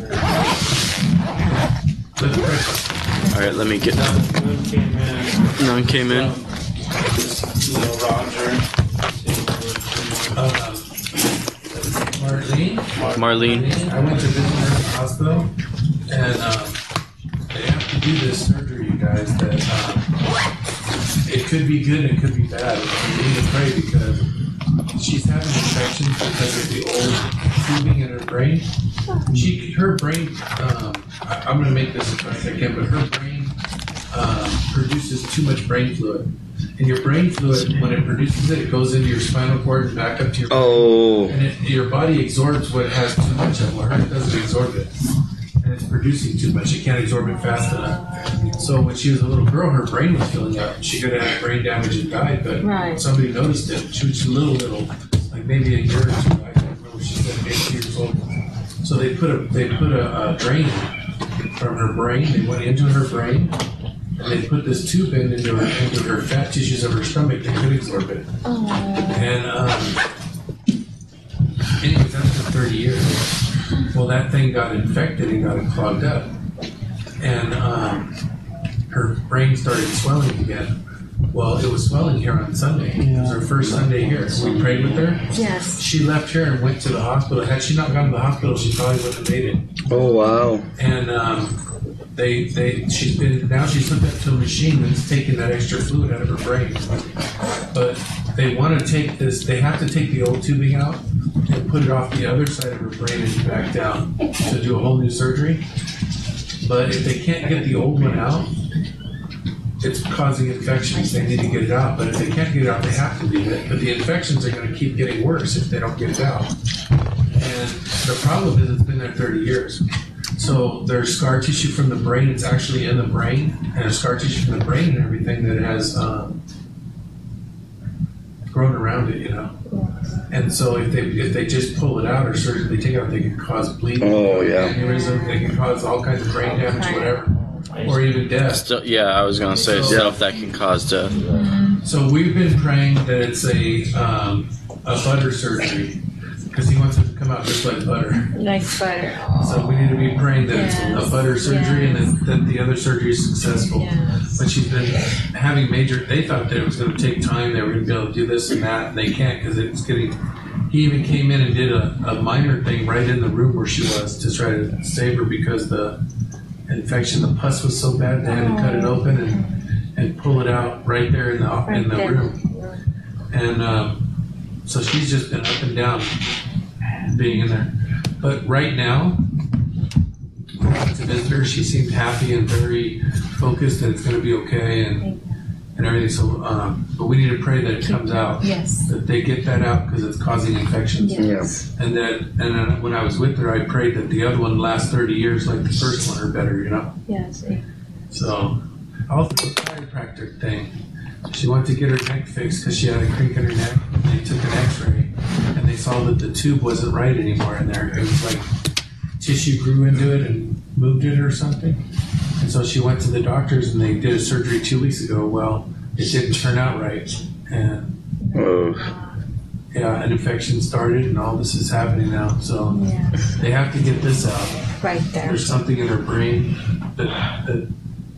Let's. All right, let me get. One came in. None came in. Know, Roger. Um, Marlene. Marlene. I went to visit her at the hospital, and um, they have to do this surgery, you guys. That um, it could be good, and it could be bad. You need to pray because she's having infections because of the old tubing in her brain. She, her brain. Um, I, I'm going to make this as fast as I can, but her brain um, produces too much brain fluid. And your brain fluid, when it produces it, it goes into your spinal cord and back up to your Oh, and it, your body absorbs what has too much of. Well, hers doesn't absorb it, and it's producing too much. It can't absorb it fast enough. So when she was a little girl, her brain was filling up. She could have had brain damage and died, but Right. somebody noticed it. She was little, little, like maybe a year or two. I can't remember. She said eight years old. So they put a they put a, a drain from her brain. They went into her brain. And they put this tube in into her, into her fat tissues of her stomach that could absorb it. Oh, And um, anyways, after 30 years, well, that thing got infected and got clogged up. And um, her brain started swelling again. Well, it was swelling here on Sunday. It was her first Sunday here. We prayed with her. yes. She left here and went to the hospital. Had she not gone to the hospital, she probably wouldn't have made it. oh wow. And um, they, they, she's been now she's hooked up to a machine that's taking that extra fluid out of her brain. But they want to take this. They have to take the old tubing out and put it off the other side of her brain and back down to do a whole new surgery. But if they can't get the old one out, it's causing infections. They need to get it out. But if they can't get it out, they have to leave it. But the infections are going to keep getting worse if they don't get it out. And the problem is, it's been there 30 years. So there's scar tissue from the brain. It's actually in the brain, and there's scar tissue from the brain and everything that has um, grown around it. You know. And so if they if they just pull it out or surgically take it out, they can cause bleeding, Oh, yeah. aneurysm. They can cause all kinds of brain damage, whatever, or even death. Still, yeah, I was gonna say stuff that can cause death. So we've been praying that it's a um, a butter surgery because he wants it to come out just like butter. Like butter. So we need to be praying that it's a butter surgery and that, that the other surgery is successful. But she's been having major. They thought that it was going to take time. They were going to be able to do this and that, and they can't because it's getting. He even came in and did a, a minor thing right in the room where she was to try to save her because the infection, the pus was so bad they had to cut it open and, and pull it out right there in the in the room. And um, so she's just been up and down being in there. But right now, as a visitor, she seemed happy and very focused that it's going to be okay and and everything. So, um, but we need to pray that it comes out, Yes. that they get that out because it's causing infections. Yes. And that, and then when I was with her, I prayed that the other one lasts 30 years like the first one or better, you know? Yes. So, I also the chiropractic thing. She went to get her neck fixed because she had a crink in her neck. They took an X-ray, and they saw that the tube wasn't right anymore in there. It was like tissue grew into it and moved it or something. And so she went to the doctors, and they did a surgery two weeks ago. Well, it didn't turn out right, and Oh, yeah, an infection started, and all this is happening now. So Yes. they have to get this out. Right there. There's something in her brain that, that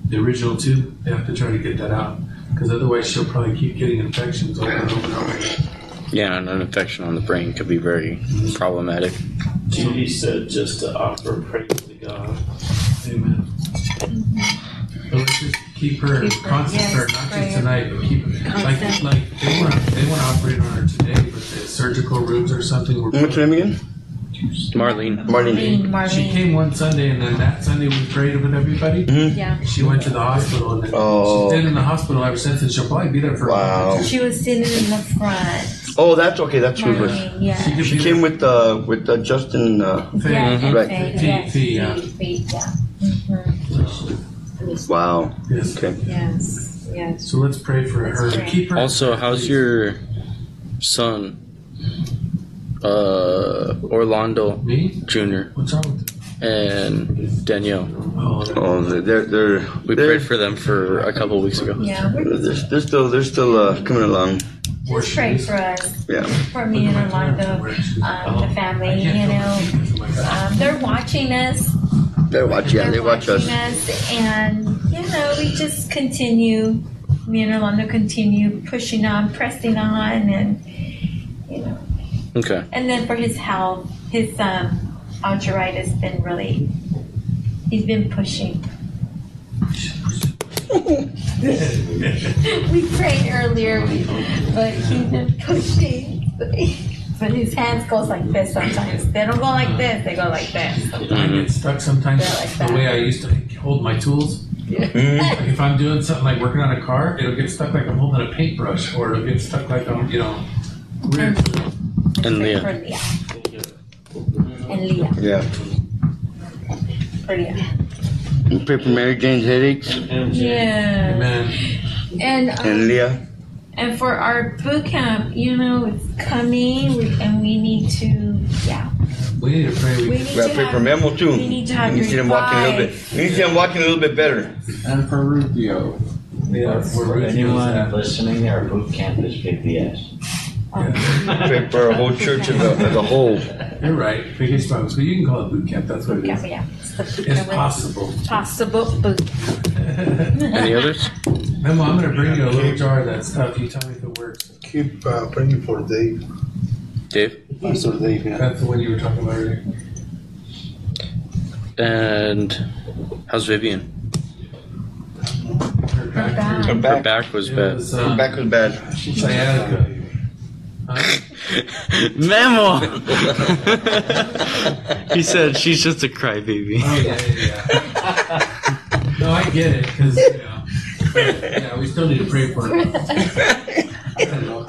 the original tube. They have to try to get that out because otherwise she'll probably keep getting infections over and over and over. again. Yeah, and an infection on the brain could be very problematic. Judy said just to offer praise to God. Amen. Mm-hmm. But let's just keep her Keep her, constant, yes, her, not just tonight, but keep like like they want they want to operate on her today, but the surgical rooms or something were. What's your name again? Marlene. Marlene. Marlene, She Marlene. came one Sunday, and then that Sunday we prayed with everybody. Yeah. She went to the hospital, and then Oh. she's been in the hospital ever since, and she'll probably be there for Wow. a while. She was sitting in the front. Oh, that's okay. That's who it was. Marlene, yeah. She She came with uh with uh, Justin. Uh, Faye. Yeah, and Right. Faye, Fee- yes, fee, yeah. Fee, Fee, yeah. Mhm. wow. Yes. Okay. Yes, yes. So let's pray for her. Let's pray. Keep her. Also, how's your son, uh, Orlando me? Jr. What's wrong with you? and Danielle? Oh, Oh, they're they're We they're, prayed for them for a couple weeks ago. Yeah, we're they're, they're still they're still uh, coming along. just pray for us, Yeah. for me and Orlando, um, the family, you know. Um, they're watching us. They watch. Yeah, They're they watch us. watching and you know we just continue. Me and Orlando continue pushing on, pressing on, and you know. Okay. And then for his health, his um, arthritis has been really. He's been pushing. we prayed earlier, but he's been pushing. But his hands goes like this sometimes. They don't go like this. They go like this. I get stuck sometimes like the way I used to hold my tools. Like if I'm doing something like working on a car, it'll get stuck like I'm holding a paintbrush, or it'll get stuck like I'm, you know, weird. And Leah. for Leah. And Leah. Yeah. For Leah. And pray for Mary Jane's headaches Yeah. Amen. And um, and Leah. And for our boot camp, you know, it's coming, we, and we need to, yeah, We need to pray. we We, need We gotta to pray for have, Memo too. we need to have We need to see them walking a little bit. revive. We need to see him walking a little bit better. And for Rubio. yeah, For we're anyone listening, our boot camp is PPS. Pray for our whole church as a, as a whole. You're right. Biggest problem. So you can call it boot camp. That's what it Yeah, is. yeah, it's the boot It's camp. possible. Possible boot. Any others? Memo, I'm gonna bring you a little jar of that stuff. You tell me if it works. Keep uh, praying for Dave, Dave. Pastor Dave. Yeah. That's the one you were talking about earlier. And how's Vivian? Her back. back. Her Her back, back was It bad. was, her uh, back was bad. She's sciatica. Huh? Memo. he said she's just a crybaby. Oh yeah, yeah, yeah. no, I get it because you know. but, yeah, we still need to pray for her. I don't know.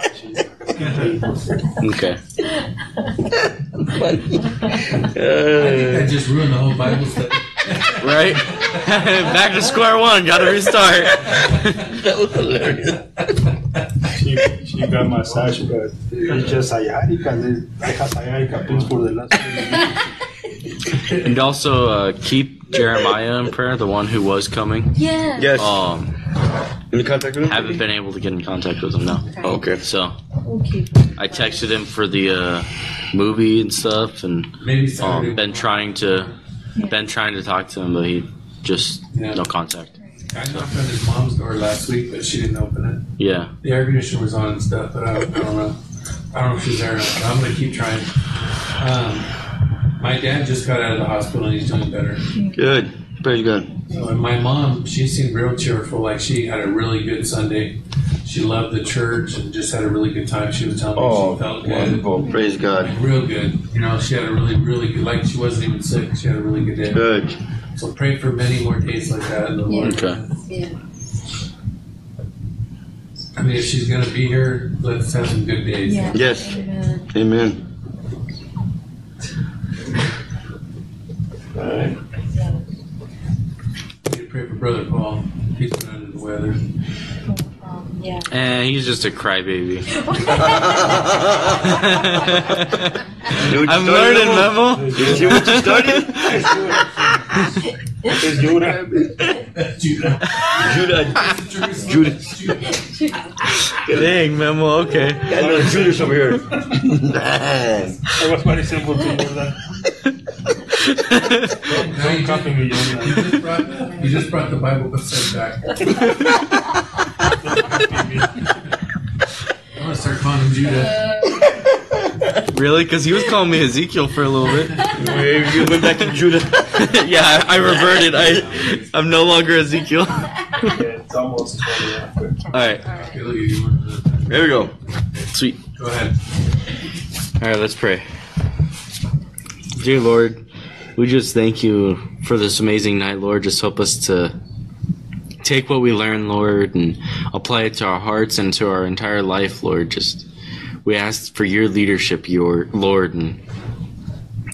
Okay. I think that just ruined the whole Bible study. Right? Back to square one. Gotta restart. That was hilarious. She, she got massage, but it's just sciatica. I have sciatica pains for the last. And also uh, keep Jeremiah in prayer, the one who was coming. Yeah. Yes. Um, In contact with him? haven't been able to get in contact with him now. Oh, okay. So Okay. I texted him for the uh, movie and stuff, and Maybe Saturday. um, been trying to been trying to talk to him, but he just Yeah. no contact. I knocked on his mom's door last week, but she didn't open it. Yeah. The air conditioner was on and stuff, but I don't, I don't know. I don't know if she's there or not. I'm gonna keep trying. Um, my dad just got out of the hospital and he's doing better. Good. Praise God. So, uh, and my mom, she seemed real cheerful. Like she had a really good Sunday. She loved the church and just had a really good time. She was telling me Oh, she felt good. wonderful. Praise God. Like, real good. You know, she had a really, really good. Like she wasn't even sick. She had a really good day. Good. So pray for many more days like that in the Lord. Okay. Yeah. I mean, if she's gonna be here, let's have some good days. Yeah. Yes. Amen. Amen. We pray for Brother Paul. He's been under the weather. Um, yeah. And he's just a crybaby. See what you I'm learning, Memo? Memo. You see what you started? It's Judah. Judah. Judah. Judah. Dang, Memo. Okay. Got another Judas over here. Man. It was very simple to do that. Now you copy me, Jonah. You just brought, you just brought the Bible upside back. I'm gonna start calling him Judah. really? Because he was calling me Ezekiel for a little bit. You went back to Judah. yeah, I, I reverted. I, I'm no longer Ezekiel. yeah, it's almost 20 after. All right, Billy, you want to- there we go. Sweet. Go ahead. All right, let's pray. Dear Lord, we just thank you for this amazing night, Lord. Just help us to take what we learn, Lord, and apply it to our hearts and to our entire life, Lord. Just we ask for your leadership, your Lord, and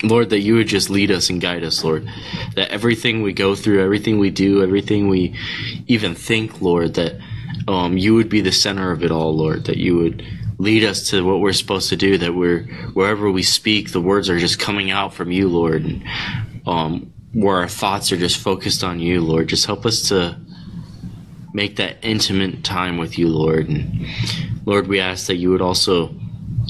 Lord, that you would just lead us and guide us, Lord. That everything we go through, everything we do, everything we even think, Lord, that um, you would be the center of it all, Lord. That you would lead us to what we're supposed to do. That we're wherever we speak, the words are just coming out from you, Lord, and um, where our thoughts are just focused on you, Lord. Just help us to make that intimate time with you, Lord. And Lord, we ask that you would also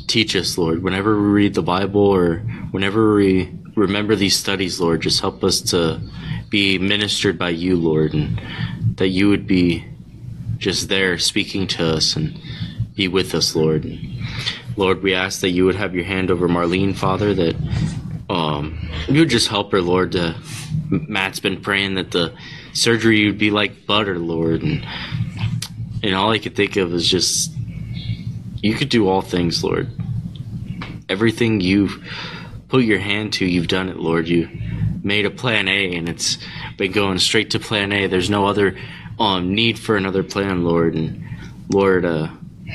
teach us, Lord, whenever we read the Bible or whenever we remember these studies, Lord, just help us to be ministered by you, Lord, and that you would be just there speaking to us and be with us, Lord. Lord, we ask that you would have your hand over Marlene, Father, that um, you would just help her, Lord. To, Matt's been praying that the surgery would be like butter, Lord, and and all I could think of is just you could do all things, Lord. Everything you've put your hand to, you've done it, Lord. You made a plan A, and it's been going straight to plan A. There's no other um, need for another plan, Lord. And Lord, uh,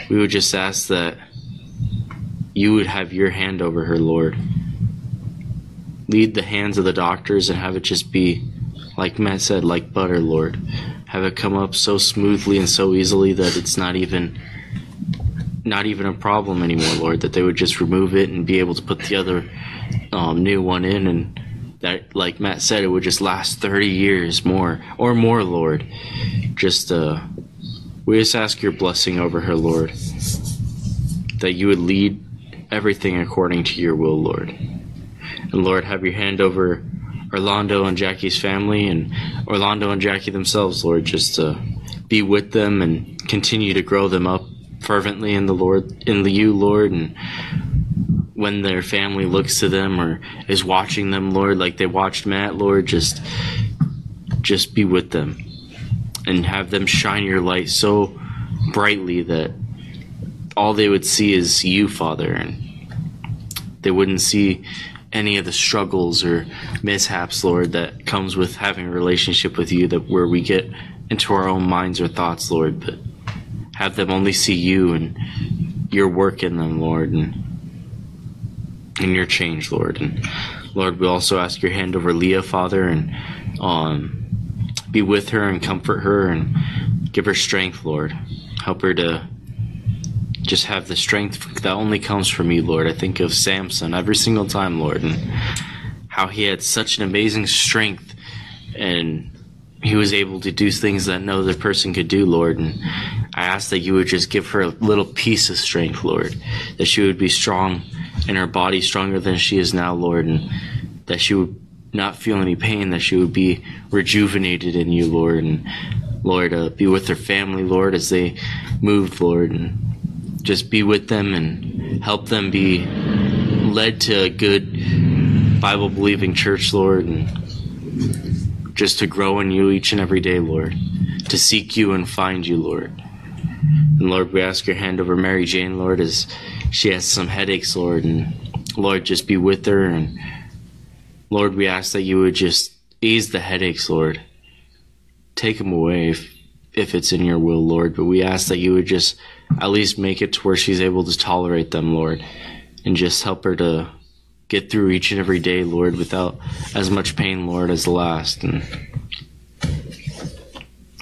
we would just ask that you would have your hand over her, Lord. Lead the hands of the doctors and have it just be, like Matt said, like butter, Lord. Have it come up so smoothly and so easily that it's not even not even a problem anymore, Lord. That they would just remove it and be able to put the other um, new one in, and that, like Matt said, it would just last thirty years more or more, Lord. Just uh, we just ask your blessing over her, Lord. That you would lead everything according to your will, Lord. And Lord, have your hand over Orlando and Jackie's family and Orlando and Jackie themselves, Lord, just to be with them and continue to grow them up fervently in the Lord, in the you, Lord, and when their family looks to them or is watching them, Lord, like they watched Matt, Lord, just just be with them and have them shine your light so brightly that all they would see is you, Father, and they wouldn't see any of the struggles or mishaps, Lord, that comes with having a relationship with you that where we get into our own minds or thoughts, Lord, but have them only see you and your work in them, Lord, and and your change, Lord. And Lord, we also ask your hand over Leah, Father, and um, be with her and comfort her and give her strength, Lord. Help her to just have the strength that only comes from you, Lord. I think of Samson every single time, Lord, and how he had such an amazing strength and he was able to do things that no other person could do, Lord. And I ask that you would just give her a little piece of strength, Lord, that she would be strong in her body, stronger than she is now, Lord, and that she would not feel any pain, that she would be rejuvenated in you, Lord. And Lord, uh, be with her family, Lord, as they moved, Lord, and just be with them and help them be led to a good Bible believing church, Lord, and just to grow in you each and every day, Lord, to seek you and find you, Lord. And Lord, we ask your hand over Mary Jane, Lord, as she has some headaches, Lord, and Lord, just be with her. And Lord, we ask that you would just ease the headaches, Lord. Take them away if, if it's in your will, Lord. But we ask that you would just at least make it to where she's able to tolerate them, Lord, and just help her to get through each and every day, Lord, without as much pain, Lord, as the last. And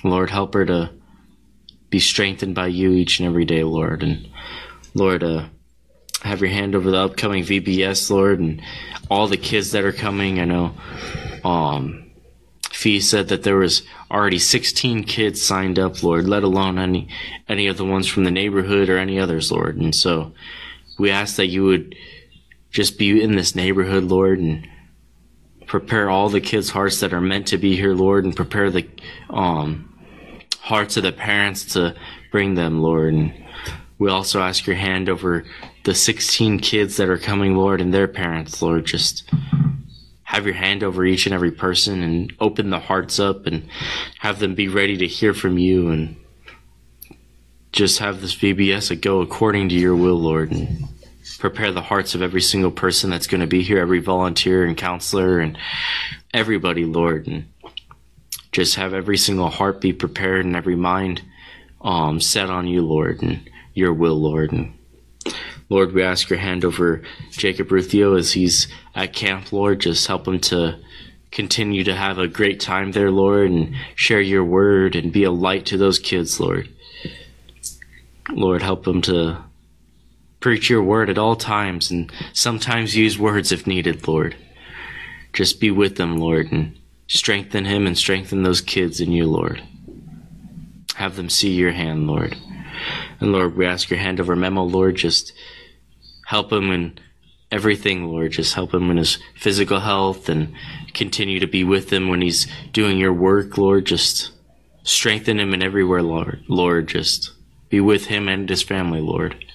Lord, help her to be strengthened by you each and every day, Lord. And Lord, uh, have your hand over the upcoming VBS, Lord, and all the kids that are coming. I know, um, Fee said that there was already 16 kids signed up, Lord, let alone any any of the ones from the neighborhood or any others, Lord. And so we ask that you would just be in this neighborhood, Lord, and prepare all the kids' hearts that are meant to be here, Lord, and prepare the um, hearts of the parents to bring them, Lord. And we also ask your hand over the 16 kids that are coming, Lord, and their parents, Lord. Just have your hand over each and every person and open the hearts up and have them be ready to hear from you and just have this VBS go according to your will, Lord, and prepare the hearts of every single person that's going to be here, every volunteer and counselor and everybody, Lord, and just have every single heart be prepared and every mind um, set on you, Lord, and your will, Lord. And Lord, we ask your hand over Jacob Ruthio as he's at camp, Lord. Just help him to continue to have a great time there, Lord, and share your word and be a light to those kids, Lord. Lord, help him to preach your word at all times and sometimes use words if needed, Lord. Just be with them, Lord, and strengthen him and strengthen those kids in you, Lord. Have them see your hand, Lord. And Lord, we ask your hand over Memo, Lord. Just help him in everything, Lord. Just help him in his physical health and continue to be with him when he's doing your work, Lord. Just strengthen him in everywhere, Lord. Lord, just be with him and his family, Lord.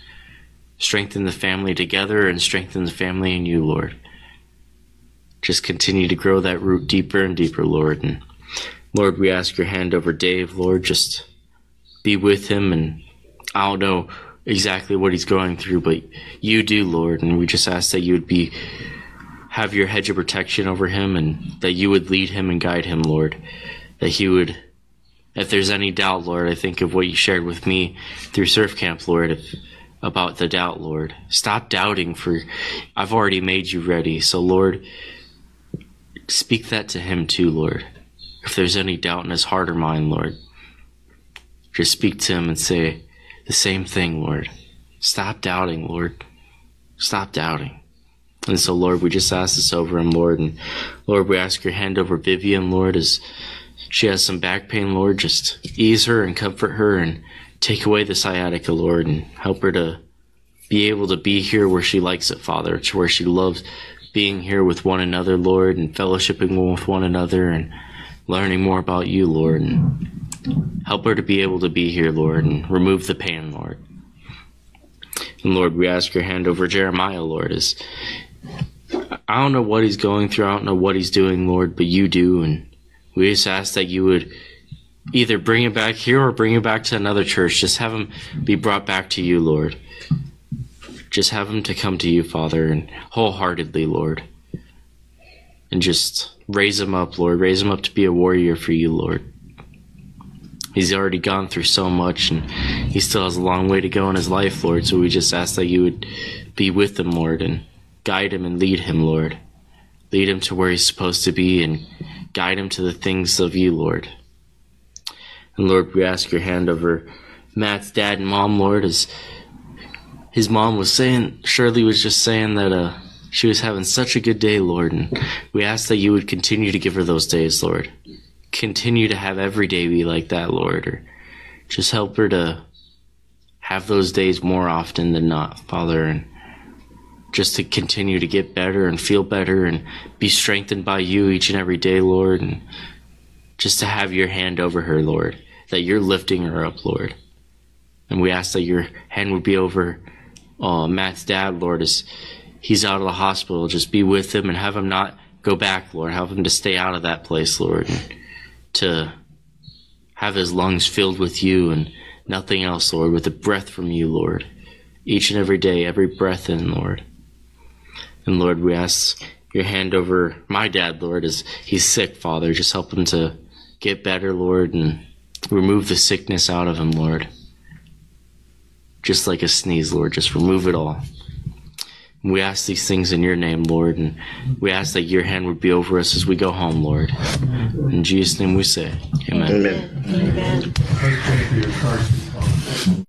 Strengthen the family together and strengthen the family in you, Lord. Just continue to grow that root deeper and deeper, Lord. And Lord, we ask your hand over Dave, Lord. Just be with him. And I don't know exactly what he's going through, but you do, Lord. And we just ask that you would be, have your hedge of protection over him and that you would lead him and guide him, Lord. That he would if there's any doubt, Lord, I think of what you shared with me through surf camp, Lord, if, about the doubt, Lord. Stop doubting for I've already made you ready. So Lord, speak that to him too, Lord. If there's any doubt in his heart or mind, Lord, just speak to him and say the same thing, Lord. Stop doubting, Lord. Stop doubting. And so, Lord, we just ask this over him, Lord. And Lord, we ask your hand over Vivian, Lord, as she has some back pain, Lord. Just ease her and comfort her and take away the sciatica, Lord, and help her to be able to be here where she likes it, Father, to where she loves being here with one another, Lord, and fellowshipping with one another and learning more about you, Lord, and help her to be able to be here, Lord, and remove the pain, Lord. And Lord, we ask your hand over Jeremiah, Lord, as I don't know what he's going through, I don't know what he's doing, Lord, but you do, and we just ask that you would either bring him back here or bring him back to another church. Just have him be brought back to you, Lord. Just have him to come to you, Father, and wholeheartedly, Lord. And just raise him up, Lord. Raise him up to be a warrior for you, Lord. He's already gone through so much and he still has a long way to go in his life, Lord. So we just ask that you would be with him, Lord, and guide him and lead him, Lord. Lead him to where he's supposed to be and guide him to the things of you, Lord. And Lord, we ask your hand over Matt's dad and mom, Lord, as his mom was saying, Shirley was just saying that uh, she was having such a good day, Lord. And we ask that you would continue to give her those days, Lord. Continue to have every day be like that, Lord. Or just help her to have those days more often than not, Father. And just to continue to get better and feel better and be strengthened by you each and every day, Lord. And just to have your hand over her, Lord, that you're lifting her up, Lord. And we ask that your hand would be over uh, Matt's dad, Lord, as he's out of the hospital. Just be with him and have him not go back, Lord. Help him to stay out of that place, Lord, and to have his lungs filled with you and nothing else, Lord, with a breath from you, Lord. Each and every day, every breath in, Lord. And Lord, we ask your hand over my dad, Lord, as he's sick, Father. Just help him to get better, Lord, and remove the sickness out of him, Lord. Just like a sneeze, Lord, just remove it all. We ask these things in your name, Lord, and we ask that your hand would be over us as we go home, Lord. In Jesus' name we say, Amen. Amen. Amen. Let's